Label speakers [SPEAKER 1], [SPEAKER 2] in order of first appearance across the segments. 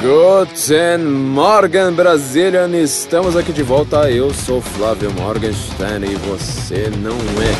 [SPEAKER 1] Guten Morgen, Brazilian! Estamos aqui de volta. Eu sou Flávio Morgenstern e você não é.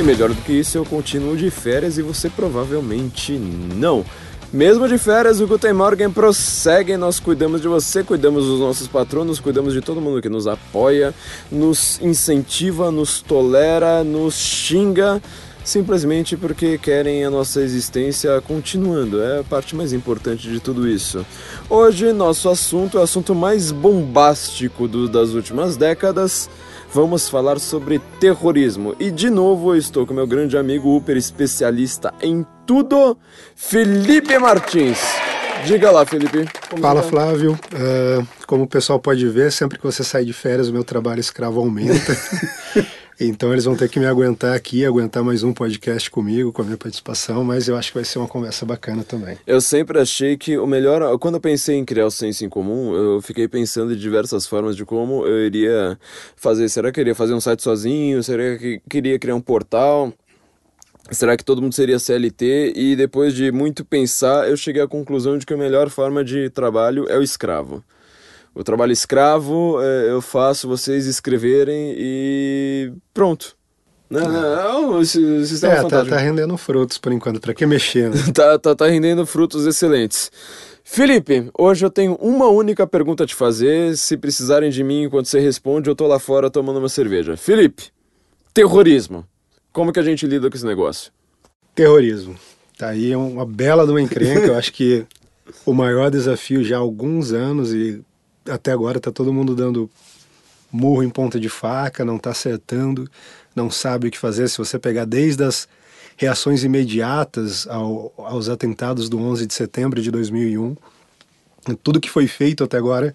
[SPEAKER 1] E melhor do que isso, eu continuo de férias e você provavelmente não. Mesmo de férias, o Guten Morgen prossegue. Nós cuidamos de você, cuidamos dos nossos patronos, cuidamos de todo mundo que nos apoia, nos incentiva, nos tolera, nos xinga simplesmente porque querem a nossa existência continuando. É a parte mais importante de tudo isso. Hoje, nosso assunto é o assunto mais bombástico do, das últimas décadas. Vamos falar sobre terrorismo. E de novo, eu estou com meu grande amigo, super especialista em tudo, Felipe Martins. Diga lá, Felipe.
[SPEAKER 2] Fala, Flávio. Uh, como o pessoal pode ver, sempre que você sai de férias, o meu trabalho escravo aumenta. Então eles vão ter que me aguentar aqui, aguentar mais um podcast comigo, com a minha participação, mas eu acho que vai ser uma conversa bacana também.
[SPEAKER 1] Eu sempre achei que o melhor, quando eu pensei em criar o senso em comum, eu fiquei pensando em diversas formas de como eu iria fazer. Será que eu iria fazer um site sozinho? Será que queria criar um portal? Será que todo mundo seria CLT? E depois de muito pensar, eu cheguei à conclusão de que a melhor forma de trabalho é o escravo o trabalho escravo é, eu faço vocês escreverem e pronto. Né?
[SPEAKER 2] Não, esse sistema é, tá, tá, rendendo frutos por enquanto, para que mexer? Né?
[SPEAKER 1] tá, tá, tá rendendo frutos excelentes. Felipe, hoje eu tenho uma única pergunta a te fazer. Se precisarem de mim enquanto você responde, eu tô lá fora tomando uma cerveja. Felipe, terrorismo. Como que a gente lida com esse negócio?
[SPEAKER 2] Terrorismo. Tá aí uma bela de uma encrenca. eu acho que o maior desafio já há alguns anos e até agora está todo mundo dando murro em ponta de faca, não está acertando, não sabe o que fazer. Se você pegar desde as reações imediatas ao, aos atentados do 11 de setembro de 2001, tudo que foi feito até agora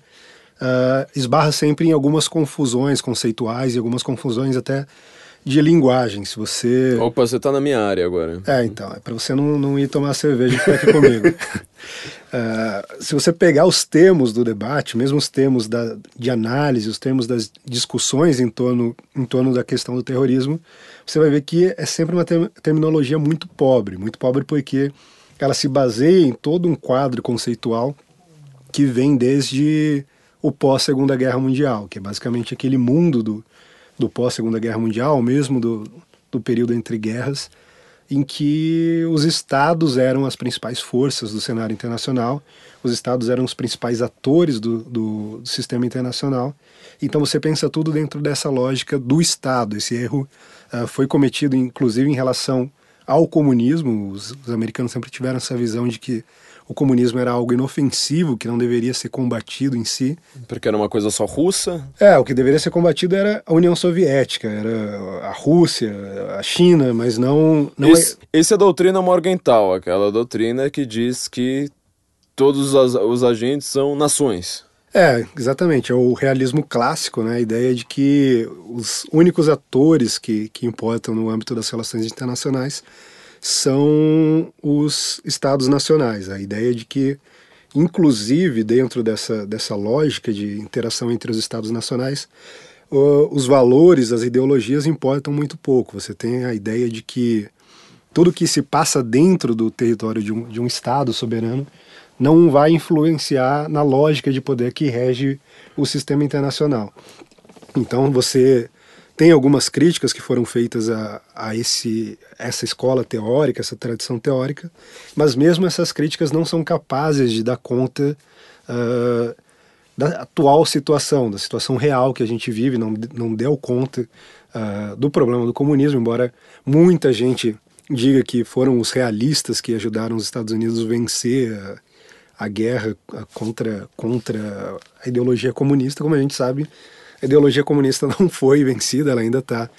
[SPEAKER 2] uh, esbarra sempre em algumas confusões conceituais e algumas confusões até de linguagem. Se você.
[SPEAKER 1] Opa, você tá na minha área agora.
[SPEAKER 2] É, então, é para você não, não ir tomar cerveja e ficar aqui comigo. uh, se você pegar os termos do debate, mesmo os termos da, de análise, os termos das discussões em torno, em torno da questão do terrorismo, você vai ver que é sempre uma ter terminologia muito pobre. Muito pobre porque ela se baseia em todo um quadro conceitual que vem desde o pós-Segunda Guerra Mundial, que é basicamente aquele mundo do, do pós-Segunda Guerra Mundial, mesmo do, do período entre guerras, em que os estados eram as principais forças do cenário internacional, os estados eram os principais atores do, do, do sistema internacional. Então você pensa tudo dentro dessa lógica do Estado. Esse erro uh, foi cometido, inclusive, em relação ao comunismo. Os, os americanos sempre tiveram essa visão de que o comunismo era algo inofensivo, que não deveria ser combatido em si.
[SPEAKER 1] Porque era uma coisa só russa?
[SPEAKER 2] É, o que deveria ser combatido era a União Soviética, era a Rússia, a China, mas não. não
[SPEAKER 1] esse, é... esse é a doutrina Morgenthau, aquela doutrina que diz que todos os, os agentes são nações.
[SPEAKER 2] É, exatamente. É o realismo clássico, né? A ideia de que os únicos atores que, que importam no âmbito das relações internacionais são os estados nacionais. A ideia de que, inclusive, dentro dessa, dessa lógica de interação entre os estados nacionais, uh, os valores, as ideologias importam muito pouco. Você tem a ideia de que tudo que se passa dentro do território de um, de um estado soberano não vai influenciar na lógica de poder que rege o sistema internacional. Então você tem algumas críticas que foram feitas a, a esse, essa escola teórica, essa tradição teórica, mas mesmo essas críticas não são capazes de dar conta uh, da atual situação, da situação real que a gente vive, não, não deu conta uh, do problema do comunismo, embora muita gente diga que foram os realistas que ajudaram os Estados Unidos a vencer a, a guerra contra, contra a ideologia comunista, como a gente sabe, a ideologia comunista não foi vencida, ela ainda está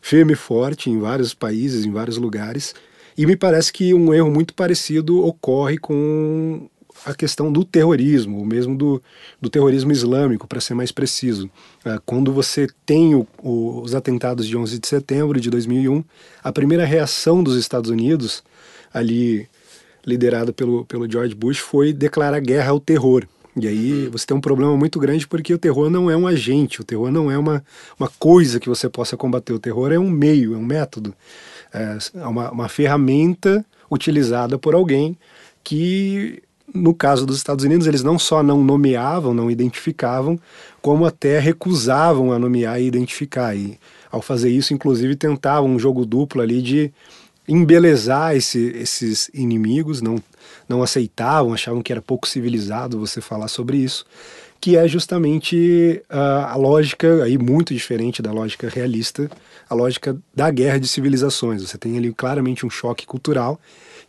[SPEAKER 2] firme e forte em vários países, em vários lugares. E me parece que um erro muito parecido ocorre com a questão do terrorismo, ou mesmo do, do terrorismo islâmico, para ser mais preciso. É, quando você tem o, o, os atentados de 11 de setembro de 2001, a primeira reação dos Estados Unidos, ali liderada pelo, pelo George Bush, foi declarar guerra ao terror. E aí você tem um problema muito grande porque o terror não é um agente, o terror não é uma, uma coisa que você possa combater. O terror é um meio, é um método, é, é uma, uma ferramenta utilizada por alguém que no caso dos Estados Unidos, eles não só não nomeavam, não identificavam, como até recusavam a nomear e identificar. E ao fazer isso, inclusive, tentavam um jogo duplo ali de embelezar esse, esses inimigos, não, não aceitavam, achavam que era pouco civilizado você falar sobre isso, que é justamente uh, a lógica, aí muito diferente da lógica realista, a lógica da guerra de civilizações. Você tem ali claramente um choque cultural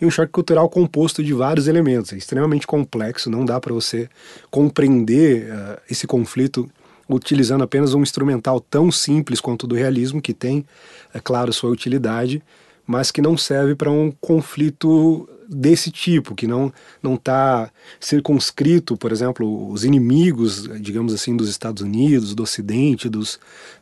[SPEAKER 2] e um choque cultural composto de vários elementos. É extremamente complexo, não dá para você compreender uh, esse conflito utilizando apenas um instrumental tão simples quanto o do realismo, que tem, é claro, sua utilidade, mas que não serve para um conflito desse tipo, que não não está circunscrito, por exemplo, os inimigos, digamos assim, dos Estados Unidos, do Ocidente, dos,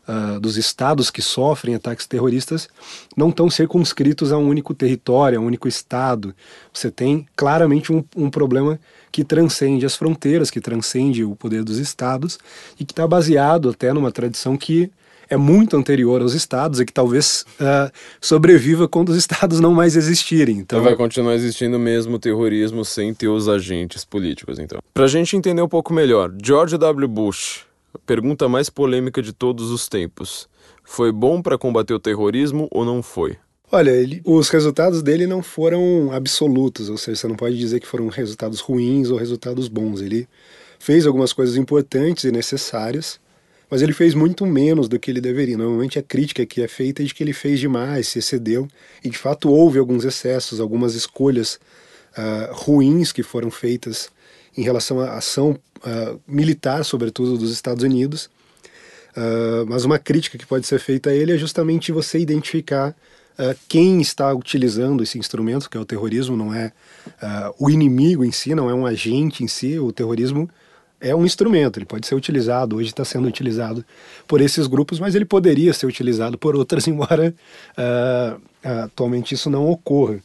[SPEAKER 2] uh, dos estados que sofrem ataques terroristas, não estão circunscritos a um único território, a um único estado. Você tem claramente um, um problema que transcende as fronteiras, que transcende o poder dos estados e que está baseado até numa tradição que é muito anterior aos estados e que talvez uh, sobreviva quando os estados não mais existirem.
[SPEAKER 1] Então... então vai continuar existindo mesmo o terrorismo sem ter os agentes políticos, então. Para a gente entender um pouco melhor, George W. Bush, pergunta mais polêmica de todos os tempos. Foi bom para combater o terrorismo ou não foi?
[SPEAKER 2] Olha, ele, os resultados dele não foram absolutos, ou seja, você não pode dizer que foram resultados ruins ou resultados bons. Ele fez algumas coisas importantes e necessárias, mas ele fez muito menos do que ele deveria. Normalmente a crítica que é feita é de que ele fez demais, se excedeu, e de fato houve alguns excessos, algumas escolhas uh, ruins que foram feitas em relação à ação uh, militar, sobretudo dos Estados Unidos. Uh, mas uma crítica que pode ser feita a ele é justamente você identificar quem está utilizando esse instrumento, que é o terrorismo, não é o inimigo em si, não é um agente em si. O terrorismo é um instrumento, ele pode ser utilizado, hoje está sendo utilizado por esses grupos, mas ele poderia ser utilizado por outras, embora uh, atualmente isso não ocorra.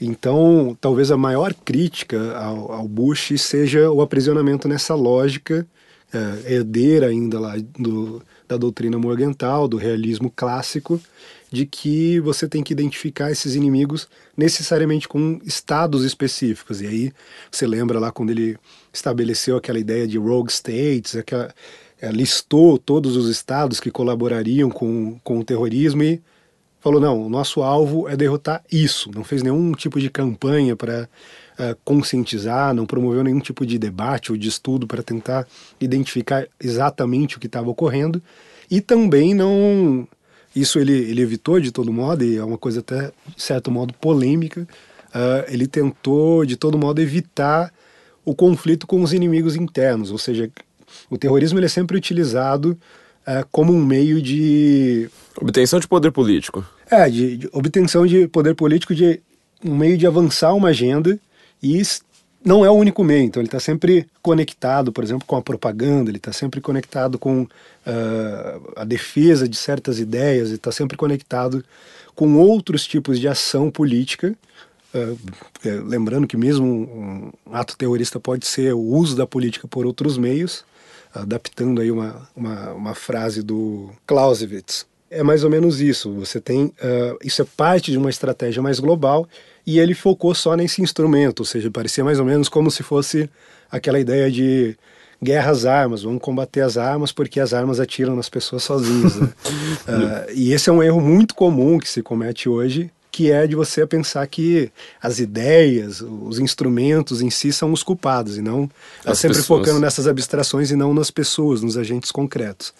[SPEAKER 2] Então, talvez a maior crítica ao, ao Bush seja o aprisionamento nessa lógica uh, herdeira ainda lá do, da doutrina morgental, do realismo clássico, de que você tem que identificar esses inimigos necessariamente com estados específicos. E aí você lembra lá quando ele estabeleceu aquela ideia de rogue states, aquela, é, listou todos os estados que colaborariam com, com o terrorismo e falou: não, o nosso alvo é derrotar isso. Não fez nenhum tipo de campanha para uh, é, conscientizar, não promoveu nenhum tipo de debate ou de estudo para tentar identificar exatamente o que estava ocorrendo. E também não isso ele, ele evitou de todo modo, e é uma coisa até, de certo modo, polêmica. Uh, ele tentou, de todo modo, evitar o conflito com os inimigos internos, ou seja, o terrorismo ele é sempre utilizado uh, como um meio de...
[SPEAKER 1] Obtenção de poder político.
[SPEAKER 2] É, de, de obtenção de poder político, de um meio de avançar uma agenda e não é o único meio, então ele está sempre conectado, por exemplo, com a propaganda, ele está sempre conectado com uh, a defesa de certas ideias, ele está sempre conectado com outros tipos de ação política. Uh, lembrando que mesmo um, ato terrorista pode ser o uso da política por outros meios, adaptando aí uma, uma, uma frase do Clausewitz. É mais ou menos isso. Você tem uh, isso é parte de uma estratégia mais global e ele focou só nesse instrumento, ou seja, parecia mais ou menos como se fosse aquela ideia de guerra às armas, vamos combater as armas porque as armas atiram nas pessoas sozinhas. Né? uh, e esse é um erro muito comum que se comete hoje, que é de você pensar que as ideias, os instrumentos em si são os culpados, e não as sempre pessoas. focando nessas abstrações e não nas pessoas, nos agentes concretos.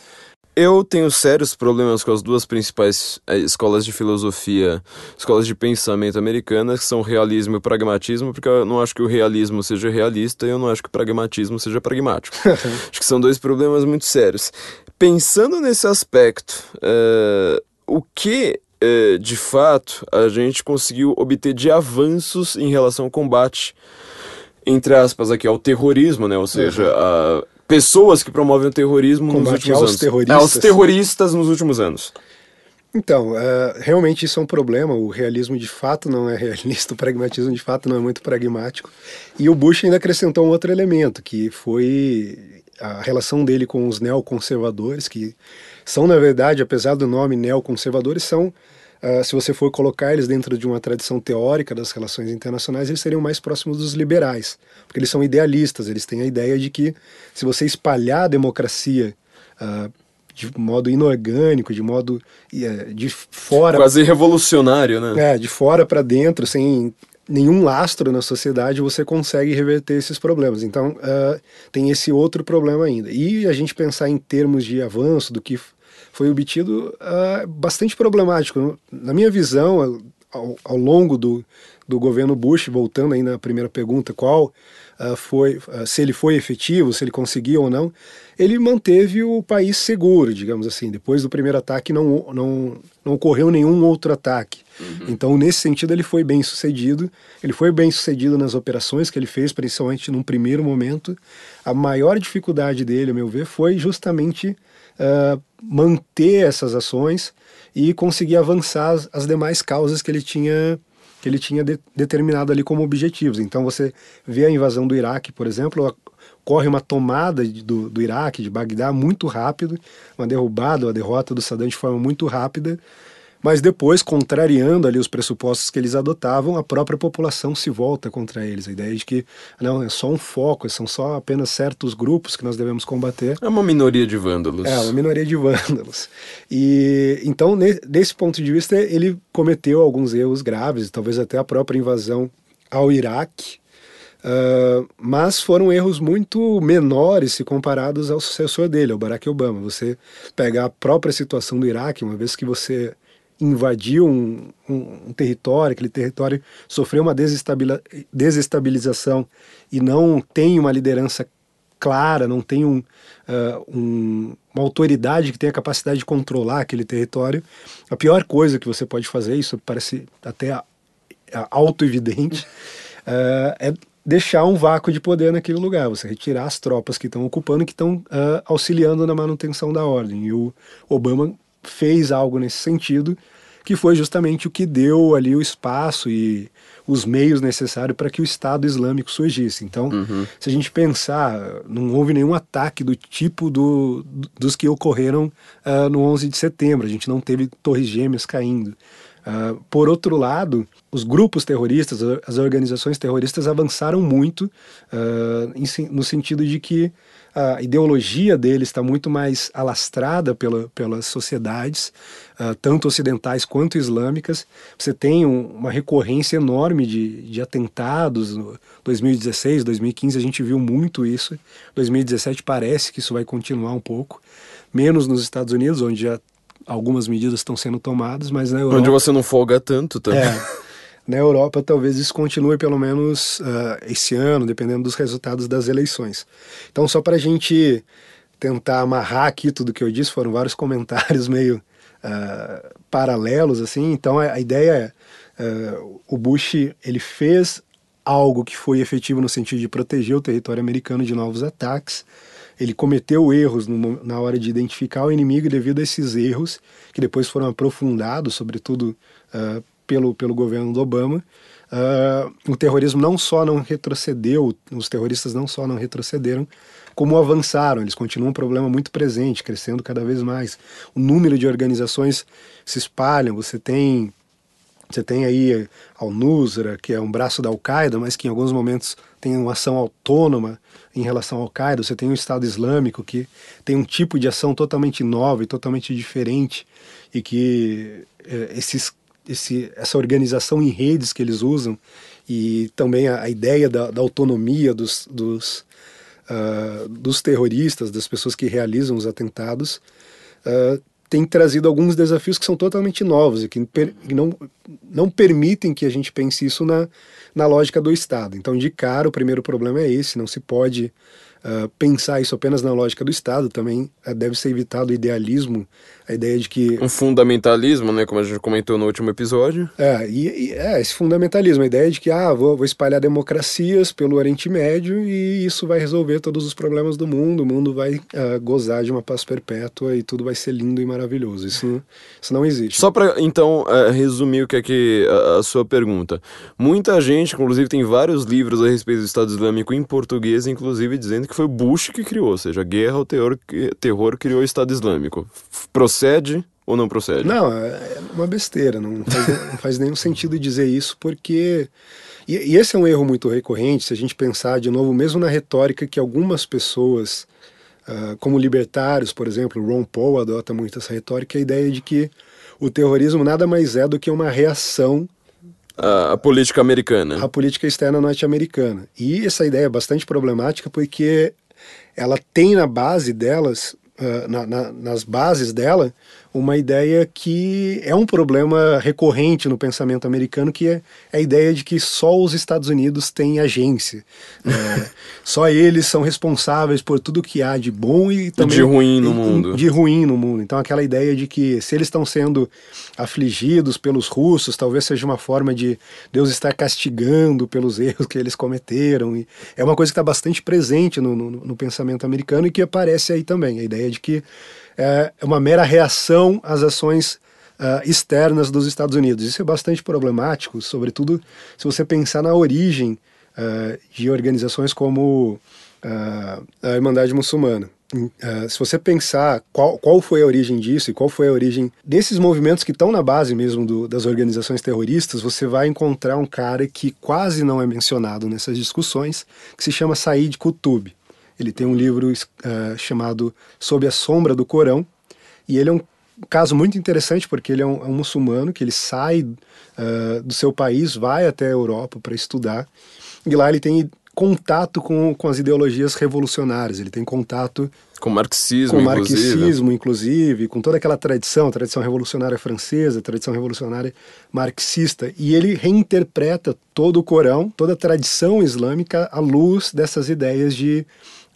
[SPEAKER 1] Eu tenho sérios problemas com as duas principais eh, escolas de filosofia, escolas de pensamento americanas, que são o realismo e o pragmatismo, porque eu não acho que o realismo seja realista e eu não acho que o pragmatismo seja pragmático. acho que são dois problemas muito sérios. Pensando nesse aspecto, uh, o que uh, de fato a gente conseguiu obter de avanços em relação ao combate, entre aspas, aqui ao terrorismo, né? Ou seja, uhum. a pessoas que promovem o terrorismo Combate nos últimos aos anos. Terroristas. É, aos terroristas nos últimos anos.
[SPEAKER 2] Então, uh, realmente isso é um problema. O realismo de fato não é realista, o pragmatismo de fato não é muito pragmático. E o Bush ainda acrescentou um outro elemento, que foi a relação dele com os neoconservadores, que são, na verdade, apesar do nome neoconservadores, são uh, se você for colocar eles dentro de uma tradição teórica das relações internacionais, eles seriam mais próximos dos liberais, porque eles são idealistas, eles têm a ideia de que se você espalhar a democracia uh, de modo inorgânico, de modo uh, de fora.
[SPEAKER 1] Quase revolucionário, né?
[SPEAKER 2] É, de fora para dentro, sem nenhum lastro na sociedade, você consegue reverter esses problemas. Então, uh, tem esse outro problema ainda. E a gente pensar em termos de avanço, do que foi obtido, uh, bastante problemático. Na minha visão, ao, ao longo do, do governo Bush, voltando aí na primeira pergunta, qual uh, foi, uh, se ele foi efetivo, se ele conseguiu ou não, ele manteve o país seguro, digamos assim. Depois do primeiro ataque não, não, não ocorreu nenhum outro ataque. Uhum. Então, nesse sentido, ele foi bem sucedido. Ele foi bem sucedido nas operações que ele fez, principalmente num primeiro momento. A maior dificuldade dele, a meu ver, foi justamente uh, manter essas ações e conseguir avançar as, as demais causas que ele tinha que ele tinha de, determinado ali como objetivos. Então você vê a invasão do Iraque, por exemplo, ocorre uma tomada do, do Iraque, de Bagdá, muito rápido, uma derrubada, uma derrota do Saddam de forma muito rápida, mas depois, contrariando ali os pressupostos que eles adotavam, a própria população se volta contra eles. A ideia de que não, é só um foco, são só apenas certos grupos que nós devemos combater.
[SPEAKER 1] É uma minoria de vândalos.
[SPEAKER 2] É, uma minoria de vândalos. E então, desse ponto de vista, ele cometeu alguns erros graves, talvez até a própria invasão ao Iraque, Uh, mas foram erros muito menores se comparados ao sucessor dele, ao Barack Obama. Você pegar a própria situação do Iraque, uma vez que você invadiu um, um, um, território, aquele território sofreu uma desestabilização e não tem uma liderança clara, não tem um, uh, um, uma autoridade que tenha a capacidade de controlar aquele território, a pior coisa que você pode fazer, isso parece até auto-evidente, uh, é deixar um vácuo de poder naquele lugar, você retirar as tropas que estão ocupando, que estão uh, auxiliando na manutenção da ordem. E o Obama fez algo nesse sentido, que foi justamente o que deu ali o espaço e os meios necessários para que o Estado Islâmico surgisse. Então, uhum. se a gente pensar, não houve nenhum ataque do tipo do, dos que ocorreram uh, no 11 de setembro, a gente não teve torres gêmeas caindo. Uh, por outro lado, os grupos terroristas, as organizações terroristas avançaram muito uh, no sentido de que a ideologia dele está muito mais alastrada pela, pelas sociedades, uh, tanto ocidentais quanto islâmicas. Você tem um, uma recorrência enorme de, de atentados. 2016, 2015 a gente viu muito isso. 2017 parece que isso vai continuar um pouco, menos nos Estados Unidos, onde já algumas medidas estão sendo tomadas, mas na Europa...
[SPEAKER 1] Onde você não folga tanto também.
[SPEAKER 2] É. Na Europa, talvez isso continue pelo menos uh, esse ano, dependendo dos resultados das eleições. Então, só para a gente tentar amarrar aqui tudo que eu disse, foram vários comentários meio uh, paralelos, assim. Então, a, a ideia é: uh, o Bush ele fez algo que foi efetivo no sentido de proteger o território americano de novos ataques. Ele cometeu erros no, na hora de identificar o inimigo devido a esses erros, que depois foram aprofundados, sobretudo uh, pelo, pelo governo do Obama. Uh, o terrorismo não só não retrocedeu, os terroristas não só não retrocederam, como avançaram. Eles continuam um problema muito presente, crescendo cada vez mais. O número de organizações se espalham. Você tem você tem aí Al-Nusra, que é um braço da Al-Qaeda, mas que em alguns momentos tem uma ação autônoma em relação ao Al-Qaeda. Você tem o Estado Islâmico, que tem um tipo de ação totalmente nova e totalmente diferente, e que eh, esses esse, essa organização em redes que eles usam e também a, a ideia da, da, autonomia dos, dos, uh, dos terroristas, das pessoas que realizam os atentados, uh, tem trazido alguns desafios que são totalmente novos e que não, não permitem que a gente pense isso na, na lógica do Estado. Então, de cara, o primeiro problema é esse: não se pode uh, pensar isso apenas na lógica do Estado, também uh, deve ser evitado o idealismo, a ideia de que...
[SPEAKER 1] Um fundamentalismo, né, como a gente comentou no último episódio.
[SPEAKER 2] É, e, e é esse fundamentalismo, a ideia de que, ah, vou, vou espalhar democracias pelo Oriente Médio e isso vai resolver todos os problemas do mundo, o mundo vai uh, gozar de uma paz perpétua e tudo vai ser lindo e maravilhoso. Isso, isso não existe.
[SPEAKER 1] Só para, então, uh, resumir o que é que a, a sua pergunta. Muita gente, inclusive, tem vários livros a respeito do Estado Islâmico em português, inclusive dizendo que foi Bush que criou, ou seja, a guerra ao terror, terror criou o Estado Islâmico. Procede ou não procede?
[SPEAKER 2] Não, é uma besteira, não faz, não faz nenhum sentido dizer isso, porque. E, e, esse é um erro muito recorrente, se a gente pensar de novo, mesmo na retórica que algumas pessoas, uh, como libertários, por exemplo, Ron Paul adota muito essa retórica, a ideia de que o terrorismo nada mais é do que uma reação
[SPEAKER 1] a, a política americana.
[SPEAKER 2] A política externa norte-americana. E essa ideia é bastante problemática porque ela tem na base delas, uh, na, na, nas bases dela, uma ideia que é um problema recorrente no pensamento americano, que é a ideia de que só os Estados Unidos têm agência. É, só eles são responsáveis por tudo que há de bom e também
[SPEAKER 1] de ruim no mundo.
[SPEAKER 2] De ruim no mundo. Então aquela ideia de que se eles estão sendo afligidos pelos russos, talvez seja uma forma de Deus estar castigando pelos erros que eles cometeram. E é uma coisa que está bastante presente no, no, no pensamento americano e que aparece aí também, a ideia de que é uma mera reação às ações uh, externas dos Estados Unidos. Isso é bastante problemático, sobretudo se você pensar na origem uh, de organizações como uh, a Irmandade Muçulmana. Se você pensar qual, qual foi a origem disso e qual foi a origem desses movimentos que estão na base mesmo do, das organizações terroristas, você vai encontrar um cara que quase não é mencionado nessas discussões, que se chama Said Qutb. Ele tem um livro uh, chamado Sob a Sombra do Corão, e ele é um caso muito interessante porque ele é um, é um muçulmano que ele sai uh, do seu país, vai até a Europa para estudar, e lá ele tem contato com, com as ideologias revolucionárias, ele tem contato
[SPEAKER 1] com marxismo,
[SPEAKER 2] com marxismo, inclusive. inclusive, com toda aquela tradição, tradição revolucionária francesa, tradição revolucionária marxista, e ele reinterpreta todo o Corão, toda a tradição islâmica à luz dessas ideias de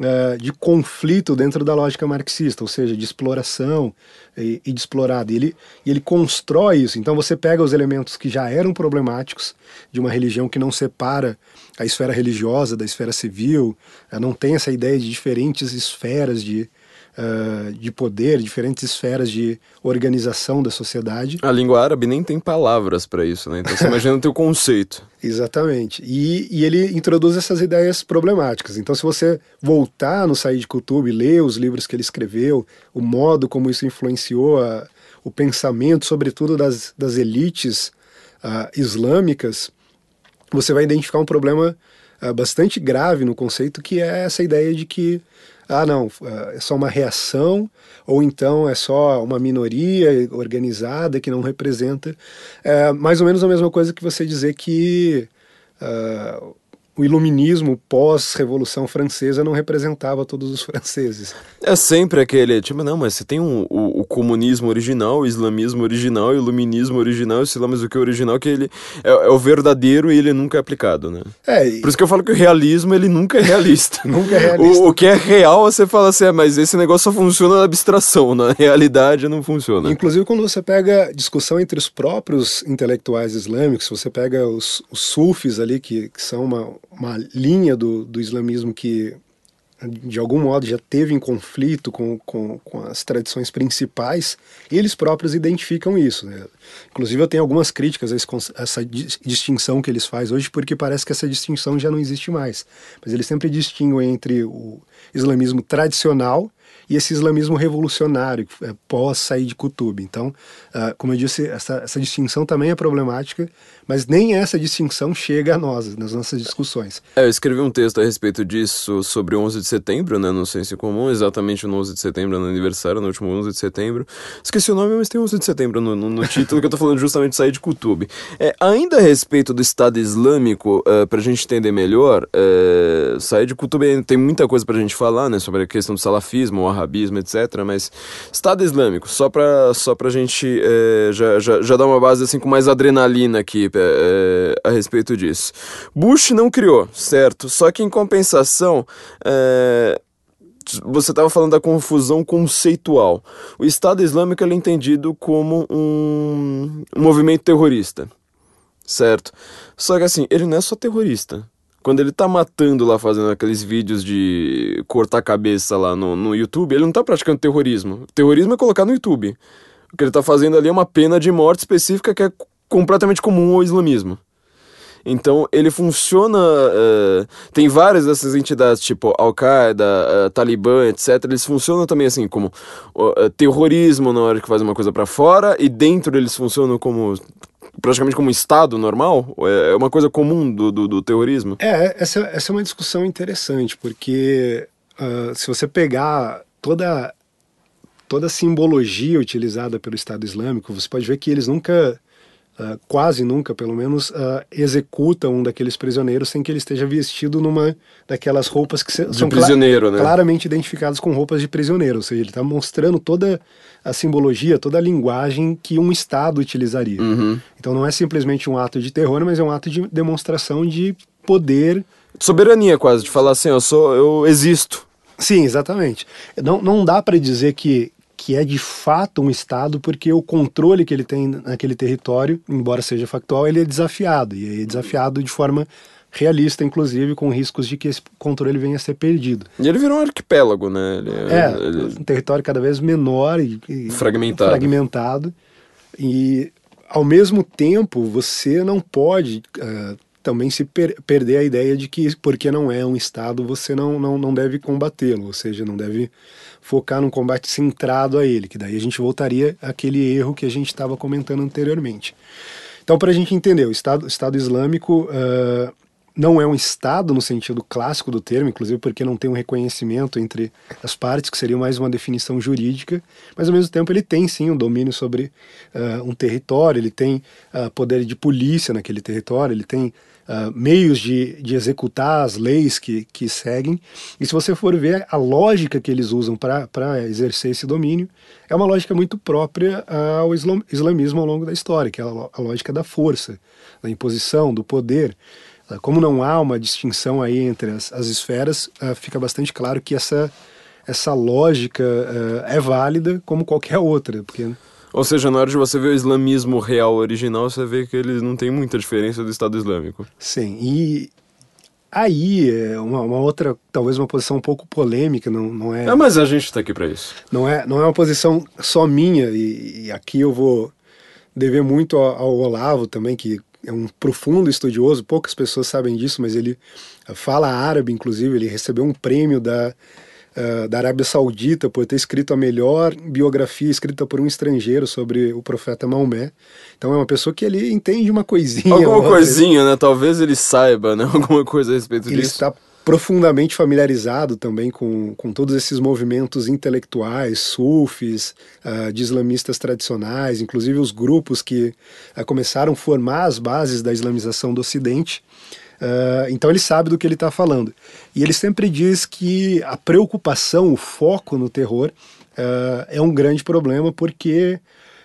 [SPEAKER 2] uh, de conflito dentro da lógica marxista, ou seja, de exploração e, e de explorado. E ele, e ele constrói isso. Então você pega os elementos que já eram problemáticos de uma religião que não separa a esfera religiosa da esfera civil, uh, não tem essa ideia de diferentes esferas de, uh, de poder, diferentes esferas de organização da sociedade.
[SPEAKER 1] A língua árabe nem tem palavras para isso, né? Então você imagina o teu conceito.
[SPEAKER 2] Exatamente. E, e, ele introduz essas ideias problemáticas. Então, se você voltar no Said Qutb, ler os livros que ele escreveu, o modo como isso influenciou a, o pensamento, sobretudo das, das elites uh, islâmicas, você vai identificar um problema uh, bastante grave no conceito, que é essa ideia de que ah, não, é só uma reação, ou então é só uma minoria organizada que não representa. É mais ou menos a mesma coisa que você dizer que uh, o iluminismo pós-revolução francesa não representava todos os franceses.
[SPEAKER 1] É sempre aquele, tipo, não, mas você tem um, o, o, comunismo original, o islamismo original, o iluminismo original, sei lá, mas o que é original que ele é, é, o verdadeiro e ele nunca é aplicado, né?
[SPEAKER 2] É, e...
[SPEAKER 1] Por isso que eu falo que o realismo, ele nunca é realista.
[SPEAKER 2] nunca é realista.
[SPEAKER 1] O, o, que é real, você fala assim, é, mas esse negócio só funciona na abstração, na realidade não funciona.
[SPEAKER 2] Inclusive quando você pega discussão entre os próprios intelectuais islâmicos, você pega os, os sufis ali, que, que são uma uma linha do, do islamismo que de algum modo já teve em conflito com, com, com as tradições principais, eles próprios identificam isso. Né? Inclusive, eu tenho algumas críticas a essa distinção que eles fazem hoje, porque parece que essa distinção já não existe mais. Mas eles sempre distinguem entre o islamismo tradicional e esse islamismo revolucionário, é, pós sair de Kutub. Então, uh, como eu disse, essa, essa distinção também é problemática, mas nem essa distinção chega a nós, nas nossas discussões.
[SPEAKER 1] É, eu escrevi um texto a respeito disso sobre o 11 de setembro, né, no Senso Comum, exatamente no 11 de setembro, no aniversário, no último 11 de setembro. Esqueci o nome, mas tem 11 de setembro no, no, no título, que eu tô falando justamente sair de Kutub. É, ainda a respeito do Estado Islâmico, uh, pra gente entender melhor, uh, sair de Kutub tem muita coisa pra gente falar, né, sobre a questão do salafismo, o arabismo, etc. Mas Estado Islâmico, só pra, só pra gente é, já, já, já dar uma base assim com mais adrenalina aqui é, a respeito disso. Bush não criou, certo? Só que em compensação. É, você estava falando da confusão conceitual. O Estado Islâmico é entendido como um, um movimento terrorista, certo? Só que assim, ele não é só terrorista. Quando ele tá matando lá, fazendo aqueles vídeos de cortar a cabeça lá no, no YouTube, ele não tá praticando terrorismo. terrorismo é colocar no YouTube. O que ele tá fazendo ali é uma pena de morte específica que é completamente comum ao islamismo. Então ele funciona. Uh, tem várias dessas entidades, tipo Al-Qaeda, uh, Talibã, etc. Eles funcionam também assim como uh, terrorismo na hora que faz uma coisa para fora, e dentro eles funcionam como praticamente como Estado normal? É, é uma coisa comum do, do, do terrorismo?
[SPEAKER 2] É, essa, essa é uma discussão interessante, porque uh, se você pegar toda, toda a simbologia utilizada pelo Estado Islâmico, você pode ver que eles nunca uh, quase nunca, pelo menos, uh, executa um daqueles prisioneiros sem que ele esteja vestido numa daquelas roupas que
[SPEAKER 1] são prisioneiro, né?
[SPEAKER 2] claramente identificadas com roupas de prisioneiro. Ou seja, ele está mostrando toda a simbologia, toda a linguagem que um Estado utilizaria.
[SPEAKER 1] Uhum.
[SPEAKER 2] Então não é simplesmente um ato de terror, mas é um ato de demonstração de poder.
[SPEAKER 1] Soberania, quase, de falar assim, eu sou, eu existo.
[SPEAKER 2] Sim, exatamente. Não, não dá para dizer que, que é de fato um Estado, porque o controle que ele tem naquele território, embora seja factual, ele é desafiado, e é desafiado de forma realista, inclusive, com riscos de que esse controle venha a ser perdido.
[SPEAKER 1] E ele virou um arquipélago, né? Ele,
[SPEAKER 2] é, ele... um território cada vez menor e, e
[SPEAKER 1] fragmentado.
[SPEAKER 2] fragmentado. E, ao mesmo tempo, você não pode uh, também se per perder a ideia de que, porque não é um Estado, você não, não, não deve combatê-lo, ou seja, não deve focar num combate centrado a ele, que daí a gente voltaria àquele erro que a gente estava comentando anteriormente. Então, para a gente entender, o Estado, Estado Islâmico uh, não é um Estado no sentido clássico do termo, inclusive porque não tem um reconhecimento entre as partes, que seria mais uma definição jurídica, mas ao mesmo tempo ele tem sim um domínio sobre uh, um território, ele tem uh, poder de polícia naquele território, ele tem uh, meios de, de executar as leis que, que seguem. E se você for ver a lógica que eles usam para exercer esse domínio, é uma lógica muito própria ao islam, islamismo ao longo da história, que é a, a lógica da força, da imposição, do poder. Ah, como não há uma distinção aí entre as, as esferas, uh, fica bastante claro que essa, essa lógica uh, é válida como qualquer outra. Porque
[SPEAKER 1] ou seja, na hora de você ver o islamismo real original, você vê que eles não tem muita diferença do Estado Islâmico.
[SPEAKER 2] Sim, e aí é uma, uma outra, talvez uma posição um pouco polêmica, não, não é...
[SPEAKER 1] É, mas a gente está aqui para isso.
[SPEAKER 2] Não é, não é uma posição só minha, e, e aqui eu vou dever muito ao, ao Olavo também, que é um profundo estudioso, poucas pessoas sabem disso, mas ele fala árabe, inclusive, ele recebeu um prêmio da uh, da Arábia Saudita por ter escrito a melhor biografia escrita por um estrangeiro sobre o profeta Maomé. Então é uma pessoa que ele entende uma coisinha.
[SPEAKER 1] Alguma coisinha, né? Talvez ele saiba, né? Alguma coisa a respeito
[SPEAKER 2] ele
[SPEAKER 1] disso.
[SPEAKER 2] Ele está profundamente familiarizado também com, com todos esses movimentos intelectuais, sufis, uh, de islamistas tradicionais, inclusive os grupos que uh, começaram a formar as bases da islamização do Ocidente. Uh, então ele sabe do que ele está falando. E ele sempre diz que a preocupação, o foco no terror uh, é um grande problema porque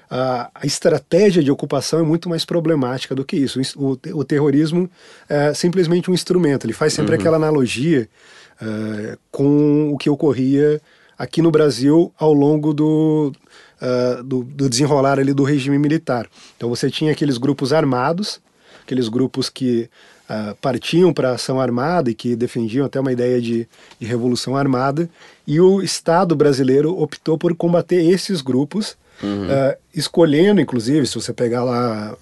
[SPEAKER 2] a, a, estratégia de ocupação é muito mais problemática do que isso. O, o terrorismo é simplesmente um instrumento. Ele faz sempre uhum. aquela analogia uh, com o que ocorria aqui no Brasil ao longo do, uh, do, do, desenrolar ali do regime militar. Então você tinha aqueles grupos armados, aqueles grupos que uh, partiam para a ação armada e que defendiam até uma ideia de, de, revolução armada, e o Estado brasileiro optou por combater esses grupos, uhum. uh, escolhendo, inclusive, se você pegar lá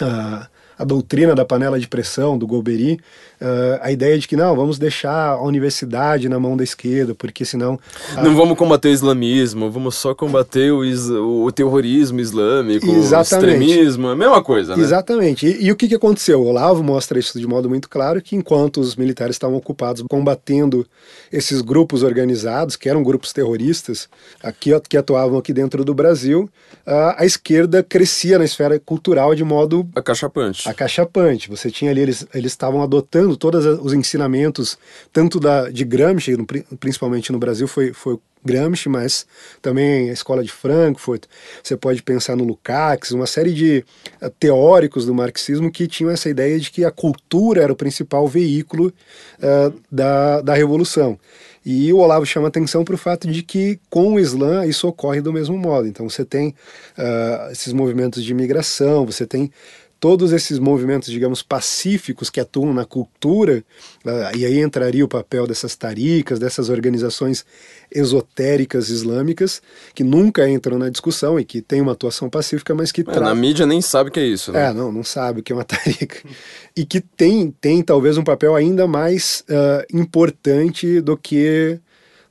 [SPEAKER 2] uh, a doutrina da panela de pressão do Golbery, uh, a ideia de que não, vamos deixar a universidade na mão da esquerda, porque senão.
[SPEAKER 1] Uh... Não vamos combater o islamismo, vamos só combater o, is... o terrorismo islâmico, Exatamente. o extremismo, a mesma coisa, né?
[SPEAKER 2] Exatamente. E, e o que, que aconteceu? O Olavo mostra isso de modo muito claro, que enquanto os militares estavam ocupados combatendo esses grupos organizados, que eram grupos terroristas, aqui, que atuavam aqui dentro do Brasil, a, a esquerda crescia na esfera cultural de modo
[SPEAKER 1] acachapante.
[SPEAKER 2] Acachapante. Você tinha ali eles eles estavam adotando todos os ensinamentos tanto da de Gramsci, principalmente no Brasil foi foi Gramsci, mas também a escola de Frankfurt. Você pode pensar no Lukács, uma série de uh, teóricos do marxismo que tinham essa ideia de que a cultura era o principal veículo uh, da, da revolução. E o Olavo chama atenção para o fato de que com o Islã isso ocorre do mesmo modo. Então você tem uh, esses movimentos de imigração, você tem todos esses movimentos, digamos, pacíficos que atuam na cultura, uh, e aí entraria o papel dessas taricas, dessas organizações esotéricas islâmicas, que nunca entram na discussão e que têm uma atuação pacífica, mas que...
[SPEAKER 1] É, Na mídia nem sabe o que é isso, né?
[SPEAKER 2] É, não, não sabe o que é uma tarica. e que tem, tem talvez um papel ainda mais uh, importante do que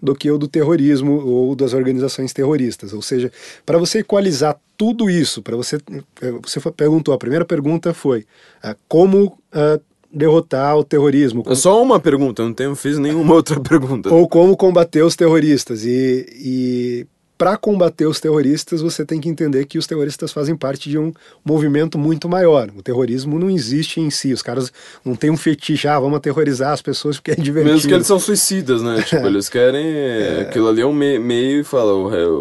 [SPEAKER 2] do que o do terrorismo ou das organizações terroristas. Ou seja, para você equalizar tudo isso, para você. Eh, você perguntou, a primeira pergunta foi uh, como. Uh, derrotar o terrorismo.
[SPEAKER 1] É só uma pergunta, não tenho, fiz nenhuma outra pergunta.
[SPEAKER 2] Ou como combater os terroristas. E, e para combater os terroristas, você tem que entender que os terroristas fazem parte de um movimento muito maior. O terrorismo não existe em si. Os caras não têm um fetiche, ah, vamos aterrorizar as pessoas porque é divertido.
[SPEAKER 1] Mesmo que eles são suicidas, né? tipo, eles querem. É... Aquilo ali é um me meio e fala,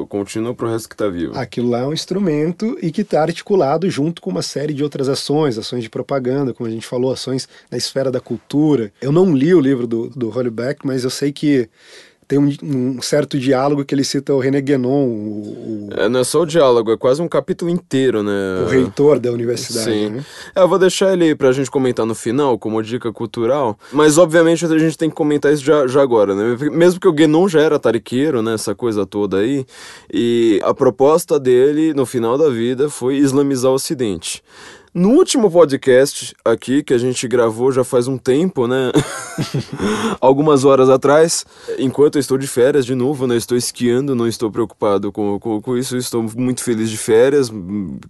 [SPEAKER 1] continua pro resto que tá vivo.
[SPEAKER 2] Aquilo lá é um instrumento e que está articulado junto com uma série de outras ações, ações de propaganda, como a gente falou, ações na esfera da cultura. Eu não li o livro do, do Hollyback, mas eu sei que tem um, um, certo diálogo que ele cita o René Guénon. O,
[SPEAKER 1] o... É, não é só o diálogo, é quase um capítulo inteiro, né?
[SPEAKER 2] O reitor da universidade. Sim. Né?
[SPEAKER 1] É, eu vou deixar ele pra gente comentar no final, como dica cultural, mas obviamente a gente tem que comentar isso já, já agora, né? Mesmo que o Guénon já era tariqueiro, né? Essa coisa toda aí, e a proposta dele no final da vida foi islamizar o Ocidente. No último podcast aqui, que a gente gravou já faz um tempo, né? Algumas horas atrás, enquanto eu estou de férias de novo, né? Estou esquiando, não estou preocupado com, com, com isso, estou muito feliz de férias.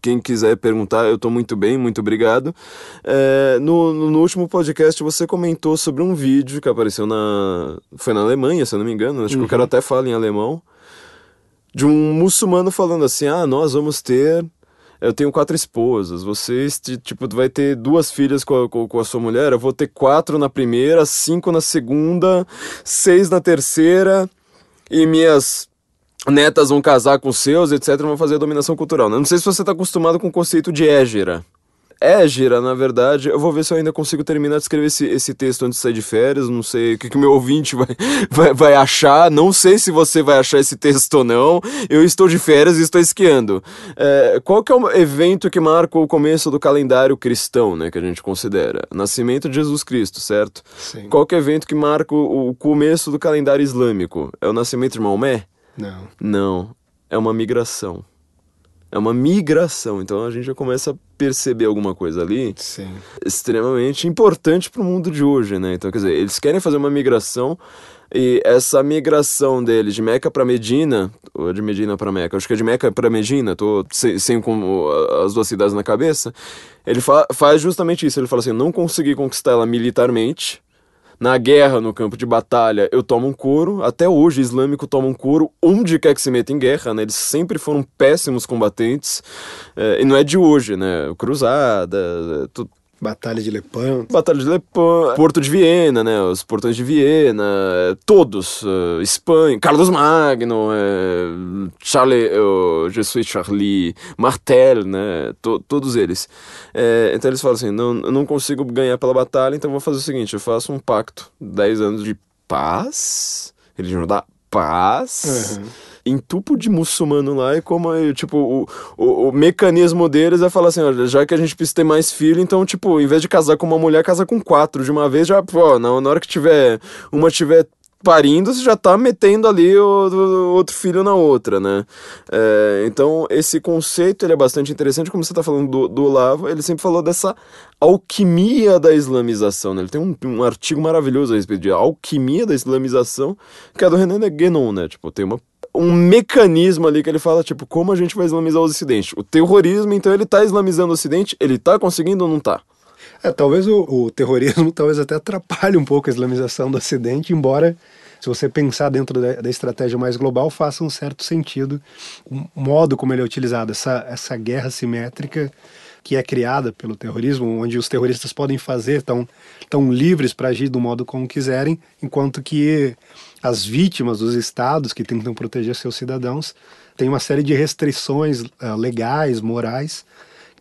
[SPEAKER 1] Quem quiser perguntar, eu estou muito bem, muito obrigado. É, no, no último podcast você comentou sobre um vídeo que apareceu na. Foi na Alemanha, se eu não me engano, acho uhum. que o cara até fala em alemão. De um muçulmano falando assim: ah, nós vamos ter eu tenho quatro esposas, você tipo, vai ter duas filhas com a, com a sua mulher, eu vou ter quatro na primeira, cinco na segunda, seis na terceira, e minhas netas vão casar com seus, etc, vão fazer a dominação cultural. Né? Não sei se você está acostumado com o conceito de égera. Égira, na verdade, eu vou ver se eu ainda consigo terminar de escrever esse, esse texto antes de sair de férias. Não sei o que, que o meu ouvinte vai, vai, vai achar. Não sei se você vai achar esse texto ou não. Eu estou de férias e estou esquiando. É, qual que é o evento que marca o começo do calendário cristão, né? Que a gente considera? Nascimento de Jesus Cristo, certo?
[SPEAKER 2] Sim.
[SPEAKER 1] Qual que é o evento que marca o, o começo do calendário islâmico? É o nascimento de Maomé?
[SPEAKER 2] Não.
[SPEAKER 1] Não. É uma migração. É uma migração. Então a gente já começa a perceber alguma coisa ali
[SPEAKER 2] Sim.
[SPEAKER 1] extremamente importante para o mundo de hoje, né? Então, quer dizer, eles querem fazer uma migração e essa migração deles de Meca para Medina, ou de Medina para Meca, acho que é de Meca para Medina, tô sem, sem com as duas cidades na cabeça. Ele fa faz justamente isso. Ele fala assim: não consegui conquistar ela militarmente, na guerra, no campo de batalha, eu tomo um couro. Até hoje, islâmico toma um couro onde quer que se meta em guerra, né? Eles sempre foram péssimos combatentes. É, e não é de hoje, né? Cruzada,
[SPEAKER 2] Batalha de Lepanto.
[SPEAKER 1] Batalha de Lepanto, Porto de Viena, né? Os portões de Viena, todos. Uh, Espanha, Carlos Magno, uh, Charlie, uh, Jesus Charlie, Martel, né? To, todos eles. É, então eles falam assim: não, não consigo ganhar pela batalha, então vou fazer o seguinte: eu faço um pacto, 10 anos de paz, religião da paz. Uhum entupo de muçulmano lá e como, tipo, o, o, o, mecanismo deles é falar assim, olha, já que a gente precisa ter mais filho, então, tipo, em vez de casar com uma mulher, casa com quatro de uma vez, já, pô, na, na hora que tiver, uma tiver parindo, você já tá metendo ali o, o outro filho na outra, né? É, então, esse conceito ele é bastante interessante, como você tá falando do, do Olavo, ele sempre falou dessa alquimia da islamização, né? Ele tem um, um artigo maravilhoso a respeito de alquimia da islamização, que é do René Guénon, né? Tipo, tem uma um mecanismo ali que ele fala, tipo, como a gente vai islamizar o Ocidente. O terrorismo, então, ele tá islamizando o Ocidente, ele tá conseguindo ou não tá?
[SPEAKER 2] É, talvez o, o terrorismo talvez até atrapalhe um pouco a islamização do Ocidente, embora se você pensar dentro da, da, estratégia mais global, faça um certo sentido o modo como ele é utilizado, essa, essa guerra simétrica que é criada pelo terrorismo, onde os terroristas podem fazer, estão tão livres para agir do modo como quiserem, enquanto que as vítimas dos estados que tentam proteger seus cidadãos têm uma série de restrições uh, legais, morais,